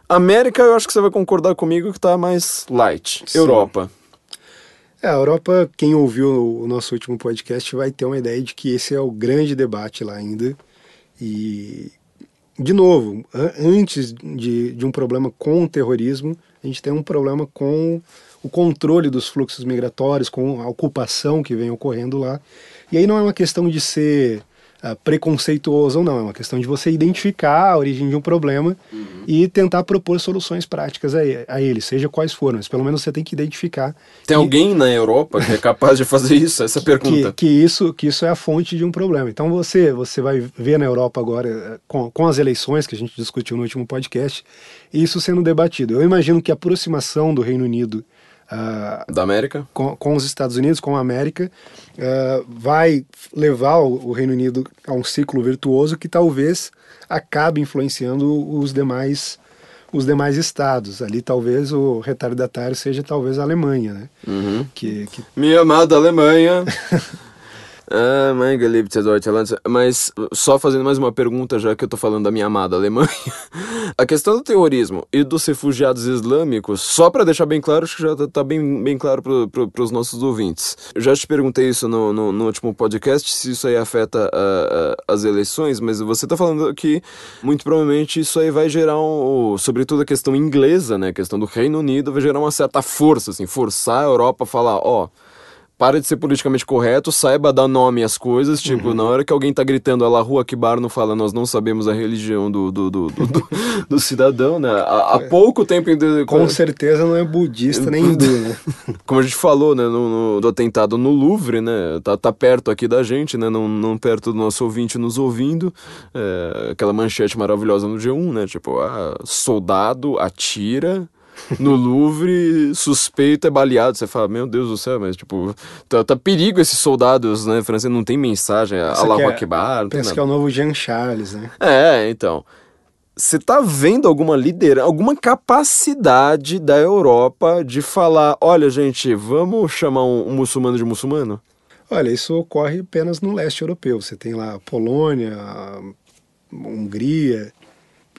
[SPEAKER 1] América, eu acho que você vai concordar comigo que tá mais light. Sim. Europa.
[SPEAKER 2] É, a Europa, quem ouviu o nosso último podcast vai ter uma ideia de que esse é o grande debate lá ainda. E, de novo, antes de, de um problema com o terrorismo, a gente tem um problema com o controle dos fluxos migratórios, com a ocupação que vem ocorrendo lá. E aí não é uma questão de ser uh, preconceituoso ou não, é uma questão de você identificar a origem de um problema uhum. e tentar propor soluções práticas a, a ele, seja quais forem, mas pelo menos você tem que identificar.
[SPEAKER 1] Tem que, alguém na Europa que é capaz de fazer isso? Essa pergunta.
[SPEAKER 2] Que, que, isso, que isso é a fonte de um problema. Então você, você vai ver na Europa agora, eh, com, com as eleições que a gente discutiu no último podcast, isso sendo debatido. Eu imagino que a aproximação do Reino Unido
[SPEAKER 1] Uh, da América?
[SPEAKER 2] Com, com, os Estados Unidos, com a América, uh, vai levar o, o, Reino Unido a um ciclo virtuoso que talvez acabe influenciando os demais os demais estados. Ali talvez o retardatário seja talvez a Alemanha, né?
[SPEAKER 1] Uhum. Que, que... Minha amada Alemanha. Ah, mein geliebter Deutschland. Mas só fazendo mais uma pergunta, já que eu tô falando da minha amada Alemanha. A questão do terrorismo e dos refugiados islâmicos, só para deixar bem claro, acho que já tá, tá bem, bem claro pro, pro, pros nossos ouvintes. Eu já te perguntei isso no, no, no último podcast, se isso aí afeta uh, uh, as eleições, mas você tá falando que muito provavelmente isso aí vai gerar um. Sobretudo a questão inglesa, né? A questão do Reino Unido vai gerar uma certa força, assim, forçar a Europa a falar, ó. Oh, para de ser politicamente correto, saiba dar nome às coisas. Tipo, uhum. na hora que alguém tá gritando a rua Akbar não fala, nós não sabemos a religião do, do, do, do, do, do cidadão, né? Há, há, pouco tempo.
[SPEAKER 2] Com certeza não é budista nem hindu, né?
[SPEAKER 1] Como a gente falou, né? No, no, do atentado no Louvre, né? Tá, tá perto aqui da gente, né? Não, não perto do nosso ouvinte nos ouvindo. É, aquela manchete maravilhosa no G1, né? Tipo, ah, soldado atira no Louvre, suspeito é baleado. Você fala, meu Deus do céu, mas tipo, tá, tá perigo esses soldados, né? Franceses não tem mensagem, Allahu
[SPEAKER 2] é,
[SPEAKER 1] Akbar.
[SPEAKER 2] Pensa que é o novo Jean Charles, né?
[SPEAKER 1] É, então. Você tá vendo alguma liderança, alguma capacidade da Europa de falar: olha, gente, vamos chamar um, um muçulmano de muçulmano?
[SPEAKER 2] Olha, isso ocorre apenas no leste europeu. Você tem lá a Polônia, a Hungria,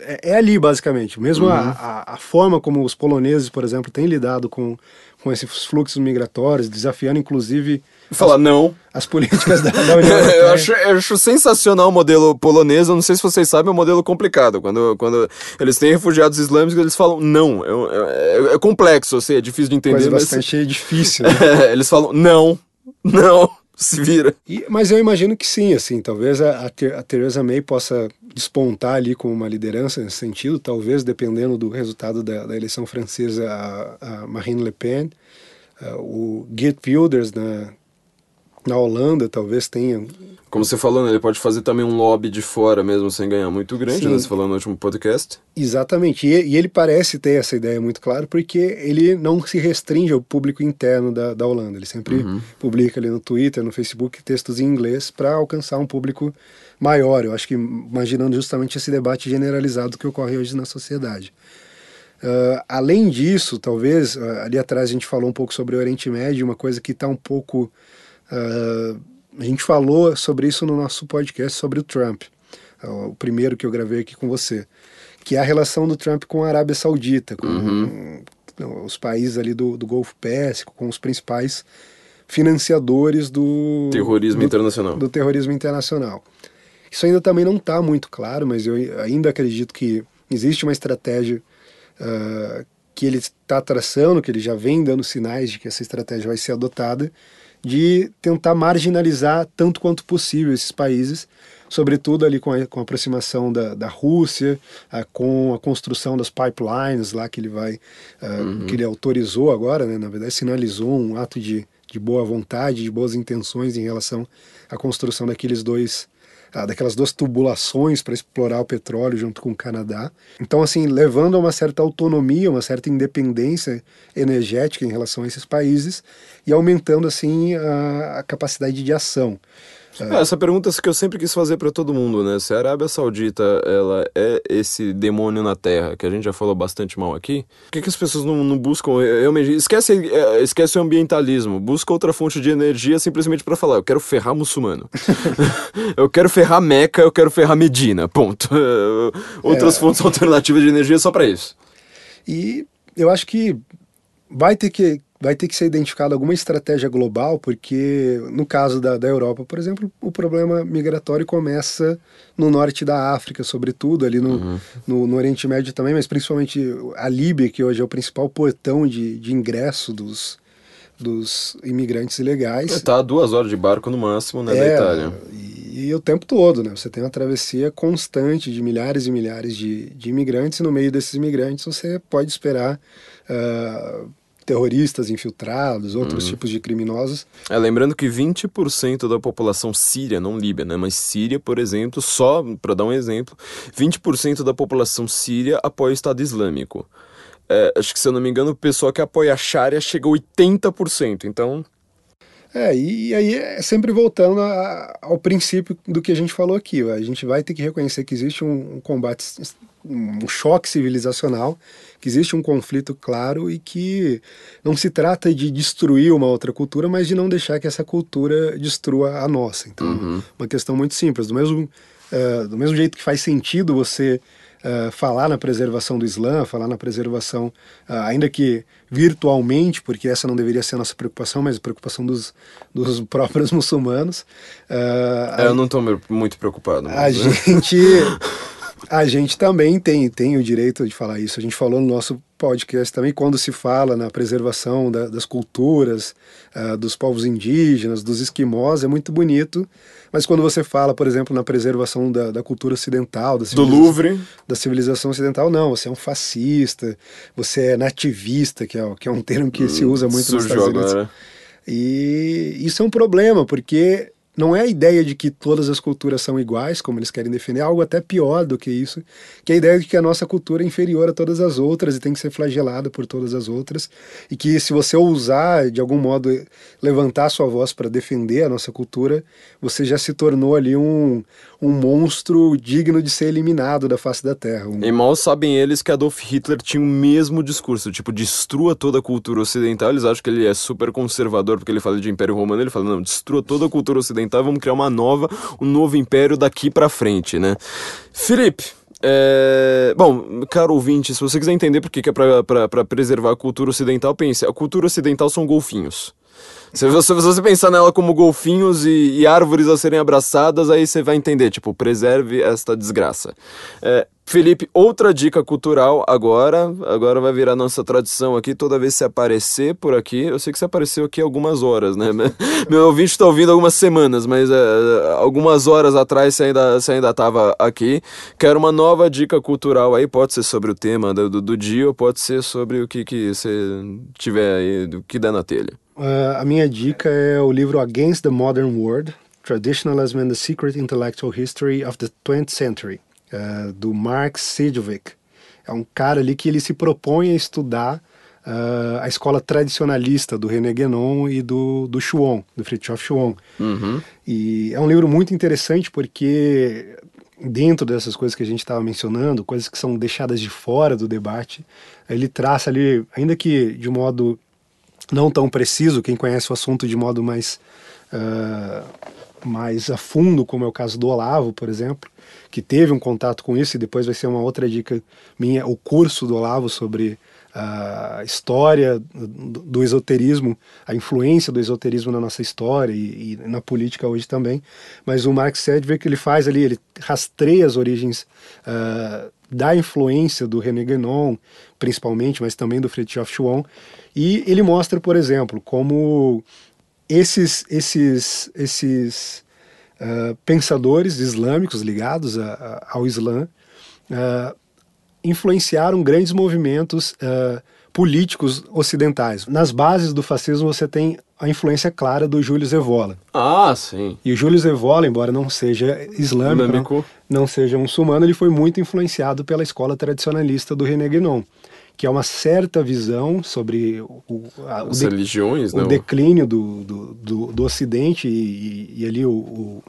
[SPEAKER 2] é, é, ali, basicamente. Mesmo uhum. a, a, a, forma como os poloneses, por exemplo, têm lidado com, com esses fluxos migratórios, desafiando, inclusive...
[SPEAKER 1] Falar não.
[SPEAKER 2] As políticas da, da União
[SPEAKER 1] Europeia. eu, acho, eu acho sensacional o modelo polonês. Eu não sei se vocês sabem, é um modelo complicado. Quando, quando eles têm refugiados islâmicos, eles falam não. É, é, é complexo, assim, é difícil de entender.
[SPEAKER 2] Mas... bastante difícil. Né?
[SPEAKER 1] eles falam não, não se vira.
[SPEAKER 2] E, mas eu imagino que sim, assim, talvez a, a, Theresa May possa despontar ali como uma liderança nesse sentido, talvez dependendo do resultado da, da eleição francesa, a, a, Marine Le Pen, o Geert Wilders na, na Holanda talvez tenha
[SPEAKER 1] como você falou, né, ele pode fazer também um lobby de fora mesmo sem ganhar muito grande, né? Você falou no último podcast.
[SPEAKER 2] Exatamente. E, e, ele parece ter essa ideia muito clara porque ele não se restringe ao público interno da, da Holanda. Ele sempre uhum. publica ali no Twitter, no Facebook, textos em inglês para alcançar um público maior. Eu acho que imaginando justamente esse debate generalizado que ocorre hoje na sociedade. Uh, além disso, talvez, uh, ali atrás a gente falou um pouco sobre o Oriente Médio, uma coisa que está um pouco. Uh, a gente falou sobre isso no nosso podcast sobre o Trump, é o primeiro que eu gravei aqui com você, que é a relação do Trump com a Arábia Saudita, com uhum. os países ali do, do Golfo Pérsico, com os principais financiadores do
[SPEAKER 1] terrorismo
[SPEAKER 2] do,
[SPEAKER 1] internacional.
[SPEAKER 2] Do terrorismo internacional. Isso ainda também não está muito claro, mas eu ainda acredito que existe uma estratégia uh, que ele está traçando, que ele já vem dando sinais de que essa estratégia vai ser adotada, de tentar marginalizar tanto quanto possível esses países, sobretudo ali com a, com a aproximação da, da Rússia, uh, com a construção das pipelines lá que ele vai, uh, uhum. que ele autorizou agora, né, na verdade sinalizou um ato de, de boa vontade, de boas intenções em relação à construção daqueles dois ah, daquelas duas tubulações para explorar o petróleo junto com o Canadá. Então, assim, levando a uma certa autonomia, uma certa independência energética em relação a esses países e aumentando, assim, a, a capacidade de ação.
[SPEAKER 1] É, essa pergunta que eu sempre quis fazer para todo mundo, né? Se a Arábia Saudita ela é esse demônio na Terra, que a gente já falou bastante mal aqui, por que, que as pessoas não, não buscam realmente. Esquece, é, esquece o ambientalismo, busca outra fonte de energia simplesmente para falar: eu quero ferrar muçulmano. eu quero ferrar Meca, eu quero ferrar Medina. Ponto. Outras é... fontes alternativas de energia só para isso.
[SPEAKER 2] E eu acho que vai ter que vai ter que ser identificada alguma estratégia global, porque no caso da, da Europa, por exemplo, o problema migratório começa no norte da África, sobretudo, ali no, uhum. no, no, Oriente Médio também, mas principalmente a Líbia, que hoje é o principal portão de, de ingresso dos, dos imigrantes ilegais.
[SPEAKER 1] Está a duas horas de barco no máximo, né, é, da Itália.
[SPEAKER 2] E, e, o tempo todo, né? Você tem uma travessia constante de milhares e milhares de, de imigrantes, e no meio desses imigrantes você pode esperar uh, terroristas infiltrados, outros uhum. tipos de criminosos.
[SPEAKER 1] É, lembrando que 20% da população síria, não Líbia, né, mas Síria, por exemplo, só para dar um exemplo, 20% da população síria apoia o Estado Islâmico. É, acho que, se eu não me engano, o pessoal que apoia a Sharia chega a 80%, então...
[SPEAKER 2] É, e, aí é sempre voltando a, ao princípio do que a gente falou aqui. A gente vai ter que reconhecer que existe um, um combate, um choque civilizacional que existe um conflito claro e que não se trata de destruir uma outra cultura, mas de não deixar que essa cultura destrua a nossa. Então, uhum. uma questão muito simples. Do mesmo, uh, do mesmo jeito que faz sentido você Uh, falar na preservação do Islã, falar na preservação, uh, ainda que virtualmente, porque essa não deveria ser a nossa preocupação, mas a preocupação dos, dos próprios muçulmanos.
[SPEAKER 1] Uh, eu a, não estou muito preocupado.
[SPEAKER 2] Mas... A gente A gente também tem, tem o direito de falar isso. A gente falou no nosso podcast também, quando se fala na preservação da, das culturas, uh, dos povos indígenas, dos esquimós, é muito bonito. Mas quando você fala, por exemplo, na preservação da, da cultura ocidental, da
[SPEAKER 1] do Louvre,
[SPEAKER 2] da civilização ocidental, não, você é um fascista, você é nativista, que é, que é um termo que hum, se usa muito nos Estados Unidos. Agora. E isso é um problema, porque não é a ideia de que todas as culturas são iguais, como eles querem defender, é algo até pior do que isso, que é a ideia de que a nossa cultura é inferior a todas as outras e tem que ser flagelada por todas as outras, e que se você ousar, de algum modo, levantar sua voz para defender a nossa cultura, você já se tornou ali um, um monstro digno de ser eliminado da face da Terra. Um...
[SPEAKER 1] E mal sabem eles que Adolf Hitler tinha o mesmo discurso, tipo, destrua toda a cultura ocidental, eles acham que ele é super conservador porque ele fala de Império Romano, ele fala, não, destrua toda a cultura ocidental, vamos criar uma nova, um novo império daqui para frente, né? Felipe, é... Bom, caro ouvinte, se você quiser entender por que é para preservar a cultura ocidental, pense: a cultura ocidental são golfinhos. Se você, se você pensar nela como golfinhos e, e, árvores a serem abraçadas, aí você vai entender, tipo, preserve esta desgraça. É, Felipe, outra dica cultural agora, agora vai virar nossa tradição aqui, toda vez que você aparecer por aqui, eu sei que você apareceu aqui algumas horas, né? Meu ouvinte está ouvindo algumas semanas, mas é, algumas horas atrás você ainda, você ainda estava aqui. Quero uma nova dica cultural aí, pode ser sobre o tema do, do, do dia, ou pode ser sobre o que, que você tiver aí, do que der na telha.
[SPEAKER 2] Uh, a minha dica é o livro Against the Modern World, Traditionalism and the Secret Intellectual History of the 20th Century, uh, do Mark Sidgwick. É um cara ali que ele se propõe a estudar uh, a escola tradicionalista do René Guénon e do, do Chuon, do Fritjof Chuon. Uhum. E é um livro muito interessante porque dentro dessas coisas que a gente estava mencionando, coisas que são deixadas de fora do debate, ele traça ali, ainda que de modo não tão preciso, quem conhece o assunto de modo mais, uh, mais a fundo, como é o caso do Olavo, por exemplo, que teve um contato com isso, e depois vai ser uma outra dica minha, o curso do Olavo sobre a história do, esoterismo, a influência do esoterismo na nossa história e, e na política hoje também. Mas o Marx Sedgwick ele faz ali, ele rastreia as origens uh, da influência do René Guénon, principalmente, mas também do Fritjof Schuon, e ele mostra, por exemplo, como esses, esses, esses uh, pensadores islâmicos ligados a, a, ao Islã uh, influenciaram grandes movimentos uh, políticos ocidentais. Nas bases do fascismo você tem a influência clara do Júlio Evola.
[SPEAKER 1] Ah, sim.
[SPEAKER 2] E o Júlio Evola, embora não seja islâmico, não, não, seja muçulmano, ele foi muito influenciado pela escola tradicionalista do René Guénon que é uma certa visão sobre o,
[SPEAKER 1] a, As o, religiões,
[SPEAKER 2] o declínio do, do, do, do Ocidente e, e, ali o, o,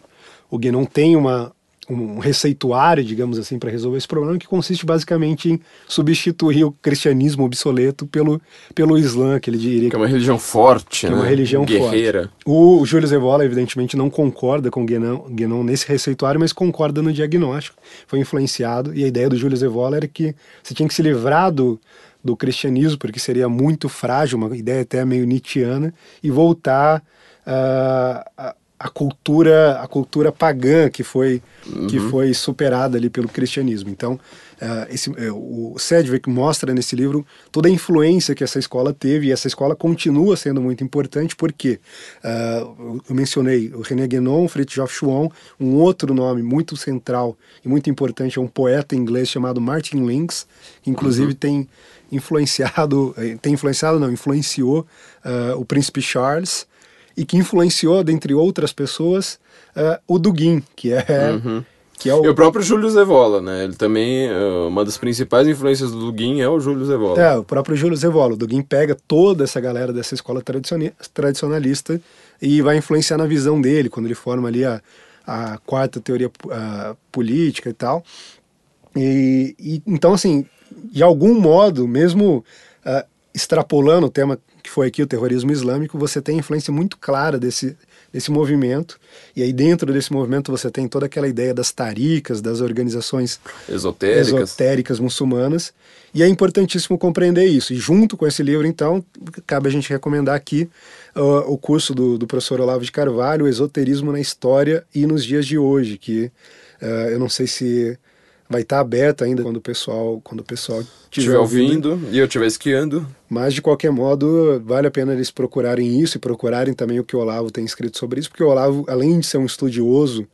[SPEAKER 2] o Guénon tem uma, um receituário, digamos assim, para resolver esse problema, que consiste basicamente em substituir o cristianismo obsoleto pelo, pelo Islã, que ele diria.
[SPEAKER 1] Que é uma religião forte,
[SPEAKER 2] que
[SPEAKER 1] né?
[SPEAKER 2] É uma né? religião
[SPEAKER 1] Guerreira.
[SPEAKER 2] forte. O, o Júlio Zevola, evidentemente, não concorda com Guénon, Guénon nesse receituário, mas concorda no diagnóstico. Foi influenciado, e a ideia do Júlio Zevola era que você tinha que se livrar do, do cristianismo, porque seria muito frágil, uma ideia até meio nietzschiana, e voltar uh, a, a cultura a cultura pagã que foi uhum. que foi superada ali pelo cristianismo. Então, uh, esse, uh, o Sedgwick mostra nesse livro toda a influência que essa escola teve e essa escola continua sendo muito importante porque uh, eu mencionei o René Guénon, Fritjof Schuon, um outro nome muito central e muito importante é um poeta inglês chamado Martin Links, que inclusive uhum. tem influenciado, eh, tem influenciado, não, influenciou o príncipe Charles e que influenciou, dentre outras pessoas, uh, o Dugin, que é. Uhum.
[SPEAKER 1] Que é o... E o próprio Júlio Zevola, né? Ele também, uh, uma das principais influências do Dugin é o Júlio Zevola.
[SPEAKER 2] É, o próprio Júlio Zevola. O Dugin pega toda essa galera dessa escola tradicionalista e vai influenciar na visão dele, quando ele forma ali a, a quarta teoria política e tal. E, e, então, assim, de algum modo, mesmo uh, extrapolando o tema que foi aqui o terrorismo islâmico, você tem influência muito clara desse, desse movimento. E aí dentro desse movimento você tem toda aquela ideia das taricas, das organizações
[SPEAKER 1] esotéricas,
[SPEAKER 2] esotéricas muçulmanas. E é importantíssimo compreender isso. E junto com esse livro, então, cabe a gente recomendar aqui uh, o curso do, do professor Olavo de Carvalho, o Esoterismo na História e nos Dias de Hoje, que uh, eu não sei se vai estar tá aberto ainda quando o pessoal quando o pessoal
[SPEAKER 1] estiver ouvindo, ouvindo e eu estiver esquiando.
[SPEAKER 2] Mas de qualquer modo, vale a pena eles procurarem isso e procurarem também o que o Olavo tem escrito sobre isso, porque o Olavo, além de ser um estudioso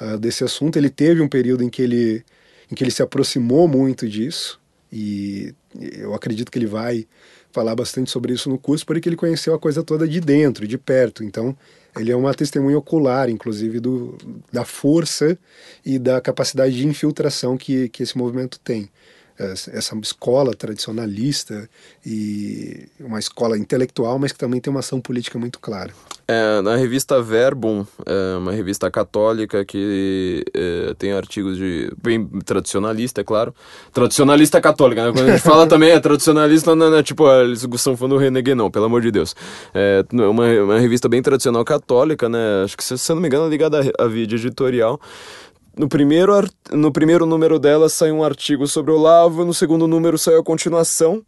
[SPEAKER 2] uh, desse assunto, ele teve um período em que ele em que ele se aproximou muito disso e eu acredito que ele vai falar bastante sobre isso no curso, porque ele conheceu a coisa toda de dentro, de perto. Então, ele é uma testemunha ocular, inclusive, do, da força e da capacidade de infiltração que, que esse movimento tem essa escola tradicionalista e uma escola intelectual, mas que também tem uma ação política muito clara.
[SPEAKER 1] É, na revista Verbum, é uma revista católica que é, tem artigos de bem tradicionalista, é claro. Tradicionalista católica, né? Quando a gente fala também é tradicionalista, não, não é tipo, ah, eles estão falando Renegué, não, pelo amor de Deus. É uma, uma revista bem tradicional católica, né? Acho que, se, se eu não me engano, é ligada à vídeo editorial. No primeiro, no primeiro número dela saiu um artigo sobre o Olavo, no segundo número saiu a continuação,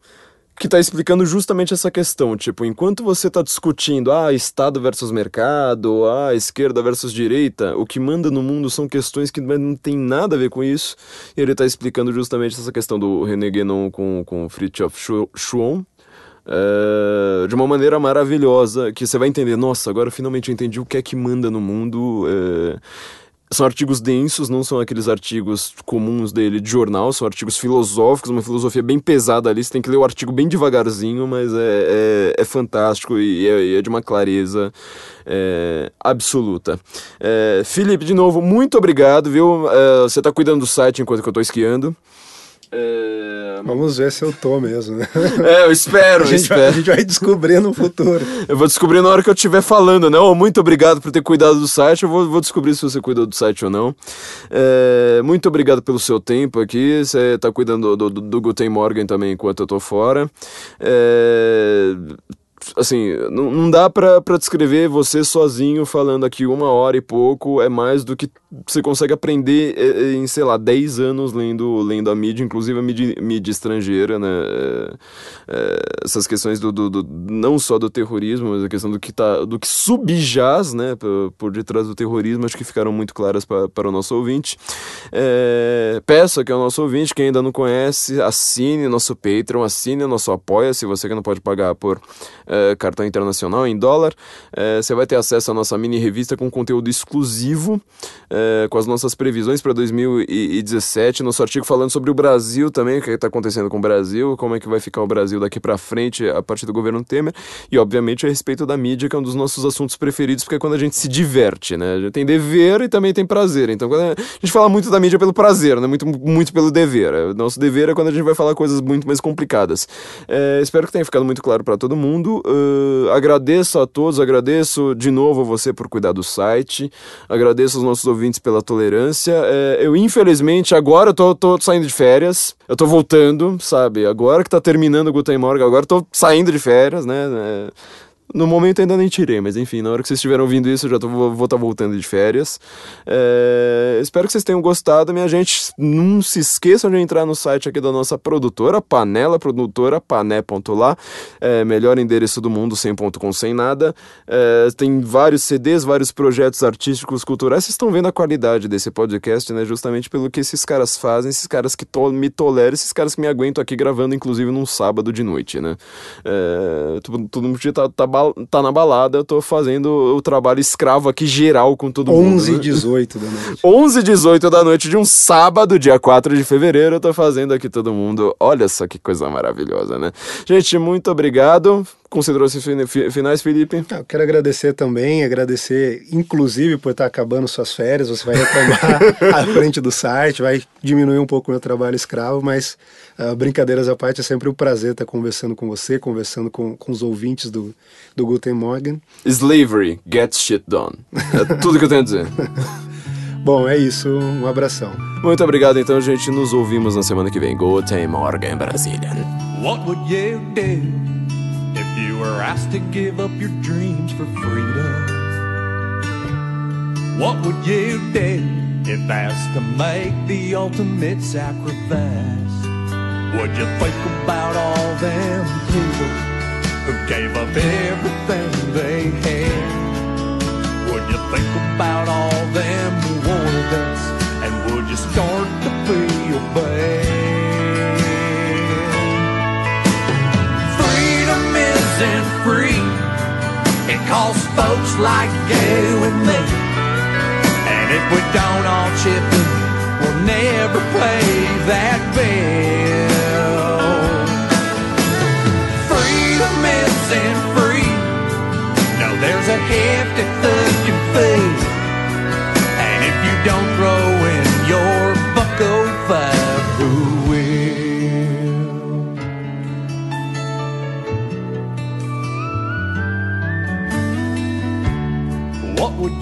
[SPEAKER 1] que está explicando justamente essa questão. Tipo, enquanto você está discutindo ah, Estado versus mercado, ah, esquerda versus direita, o que manda no mundo são questões que não tem nada a ver com isso. E ele está explicando justamente essa questão do René Guénon com, com Fritjof Schuon. É, de uma maneira maravilhosa, que você vai entender, nossa, agora finalmente eu entendi o que é que manda no mundo. É, são artigos densos, não são aqueles artigos comuns dele de jornal, são artigos filosóficos, uma filosofia bem pesada ali. Você tem que ler o artigo bem devagarzinho, mas é, é, é fantástico e é, é, de uma clareza é, absoluta. É, Felipe, de novo, muito obrigado, viu? É, você está cuidando do site enquanto eu estou esquiando.
[SPEAKER 2] É... Vamos ver se eu tô mesmo, né?
[SPEAKER 1] É, eu espero,
[SPEAKER 2] a gente,
[SPEAKER 1] espero.
[SPEAKER 2] Vai, a gente vai descobrir no futuro.
[SPEAKER 1] Eu vou descobrir na hora que eu estiver falando, né? Oh, muito obrigado por ter cuidado do site. Eu vou, vou descobrir se você cuidou do site ou não. É... Muito obrigado pelo seu tempo aqui. Você está cuidando do, do, do Guten Morgen também enquanto eu tô fora. É assim, não, não dá para descrever você sozinho falando aqui uma hora e pouco, é mais do que você consegue aprender é, é, em, sei lá, 10 anos lendo, lendo a mídia, inclusive a mídia, mídia estrangeira, né? É, é, essas questões do, do, do, não só do terrorismo, mas a questão do que, tá, do que subjaz, né, por, por detrás do terrorismo, acho que ficaram muito claras para, o nosso ouvinte. É, peço aqui ao nosso ouvinte, quem ainda não conhece, assine nosso Patreon, assine nosso Apoia, se você que não pode pagar por é, cartão internacional em dólar, você vai ter acesso à nossa mini revista com conteúdo exclusivo, é, com as nossas previsões para 2017, nosso artigo falando sobre o Brasil também, o que está acontecendo com o Brasil, como é que vai ficar o Brasil daqui para frente a partir do governo Temer, e obviamente a respeito da mídia, que é um dos nossos assuntos preferidos, porque é quando a gente se diverte, né? A gente tem dever e também tem prazer. Então, a gente fala muito da mídia pelo prazer, né? Muito, muito pelo dever. Nosso dever é quando a gente vai falar coisas muito mais complicadas. Espero que tenha ficado muito claro para todo mundo. Uh, agradeço a todos, agradeço de novo a você por cuidar do site, agradeço aos nossos ouvintes pela tolerância. É, eu, infelizmente, agora tô, tô, saindo de férias. Eu tô voltando, sabe? Agora que tá terminando o Guten Morgen, agora tô saindo de férias, né? É, no momento ainda nem tirei, mas enfim, na hora que vocês estiverem ouvindo isso, eu já tô, vou estar tá voltando de férias. É, espero que vocês tenham gostado, minha gente. Não se esqueçam de entrar no site aqui da nossa produtora, Panela Produtora, pané.lá. É, melhor endereço do mundo, sem ponto com sem nada. É, tem vários CDs, vários projetos artísticos, culturais. Vocês estão vendo a qualidade desse podcast, né? Justamente pelo que esses caras fazem, esses caras que to me toleram, esses caras que me aguentam aqui gravando, inclusive num sábado de noite, né? É, todo, mundo tá, tá tá na balada, eu tô fazendo o trabalho escravo aqui geral com todo 11
[SPEAKER 2] mundo. 11 e 18 da noite.
[SPEAKER 1] 11 e 18 da noite de um sábado, dia 4 de fevereiro, eu tô fazendo aqui todo mundo. Olha só que coisa maravilhosa, né? Gente, muito obrigado. Considerações finais, Felipe?
[SPEAKER 2] Eu quero agradecer também, agradecer inclusive por estar acabando suas férias. Você vai retomar à frente do site, vai diminuir um pouco o meu trabalho escravo, mas uh, brincadeiras à parte, é sempre um prazer estar conversando com você, conversando com, com os ouvintes do, do Guten Morgen.
[SPEAKER 1] Slavery gets shit done. É tudo que eu tenho a dizer.
[SPEAKER 2] Bom, é isso. Um abração.
[SPEAKER 1] Muito obrigado, então, gente. Nos ouvimos na semana que vem. Guten Morgen, Brasília. What would you do? You were asked to give up your dreams for freedom, what would you do if asked to make the ultimate sacrifice? Would you think about all them people who gave up everything they had? Would you think about all them who wanted us? And would you start to feel
[SPEAKER 3] bad. Isn't free. It costs folks like you and me. And if we don't all chip in, we'll never pay that bill. Freedom isn't free. No, there's a hefty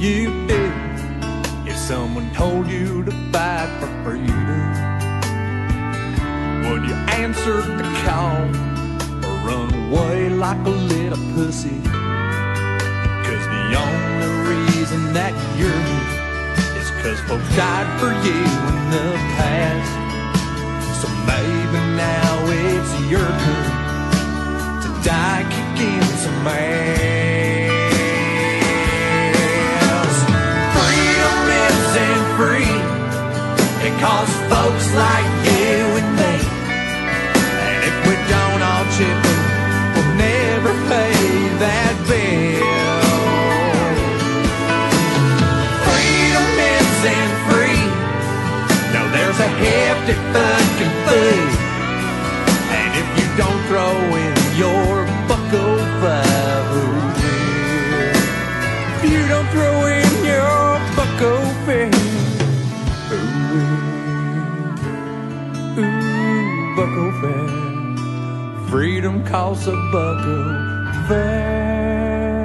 [SPEAKER 3] you do if someone told you to fight for freedom? Would you answer the call or run away like a little pussy? Cause the only reason that you're here is cause folks died for you in the past. So maybe now it's your turn to die kicking some ass. Costs folks like you and me. And if we don't all chip in, we'll never pay that bill. Freedom isn't free. No, there's a hefty fucking fee. And if you don't throw in your buckle. Freedom costs a buckle fair.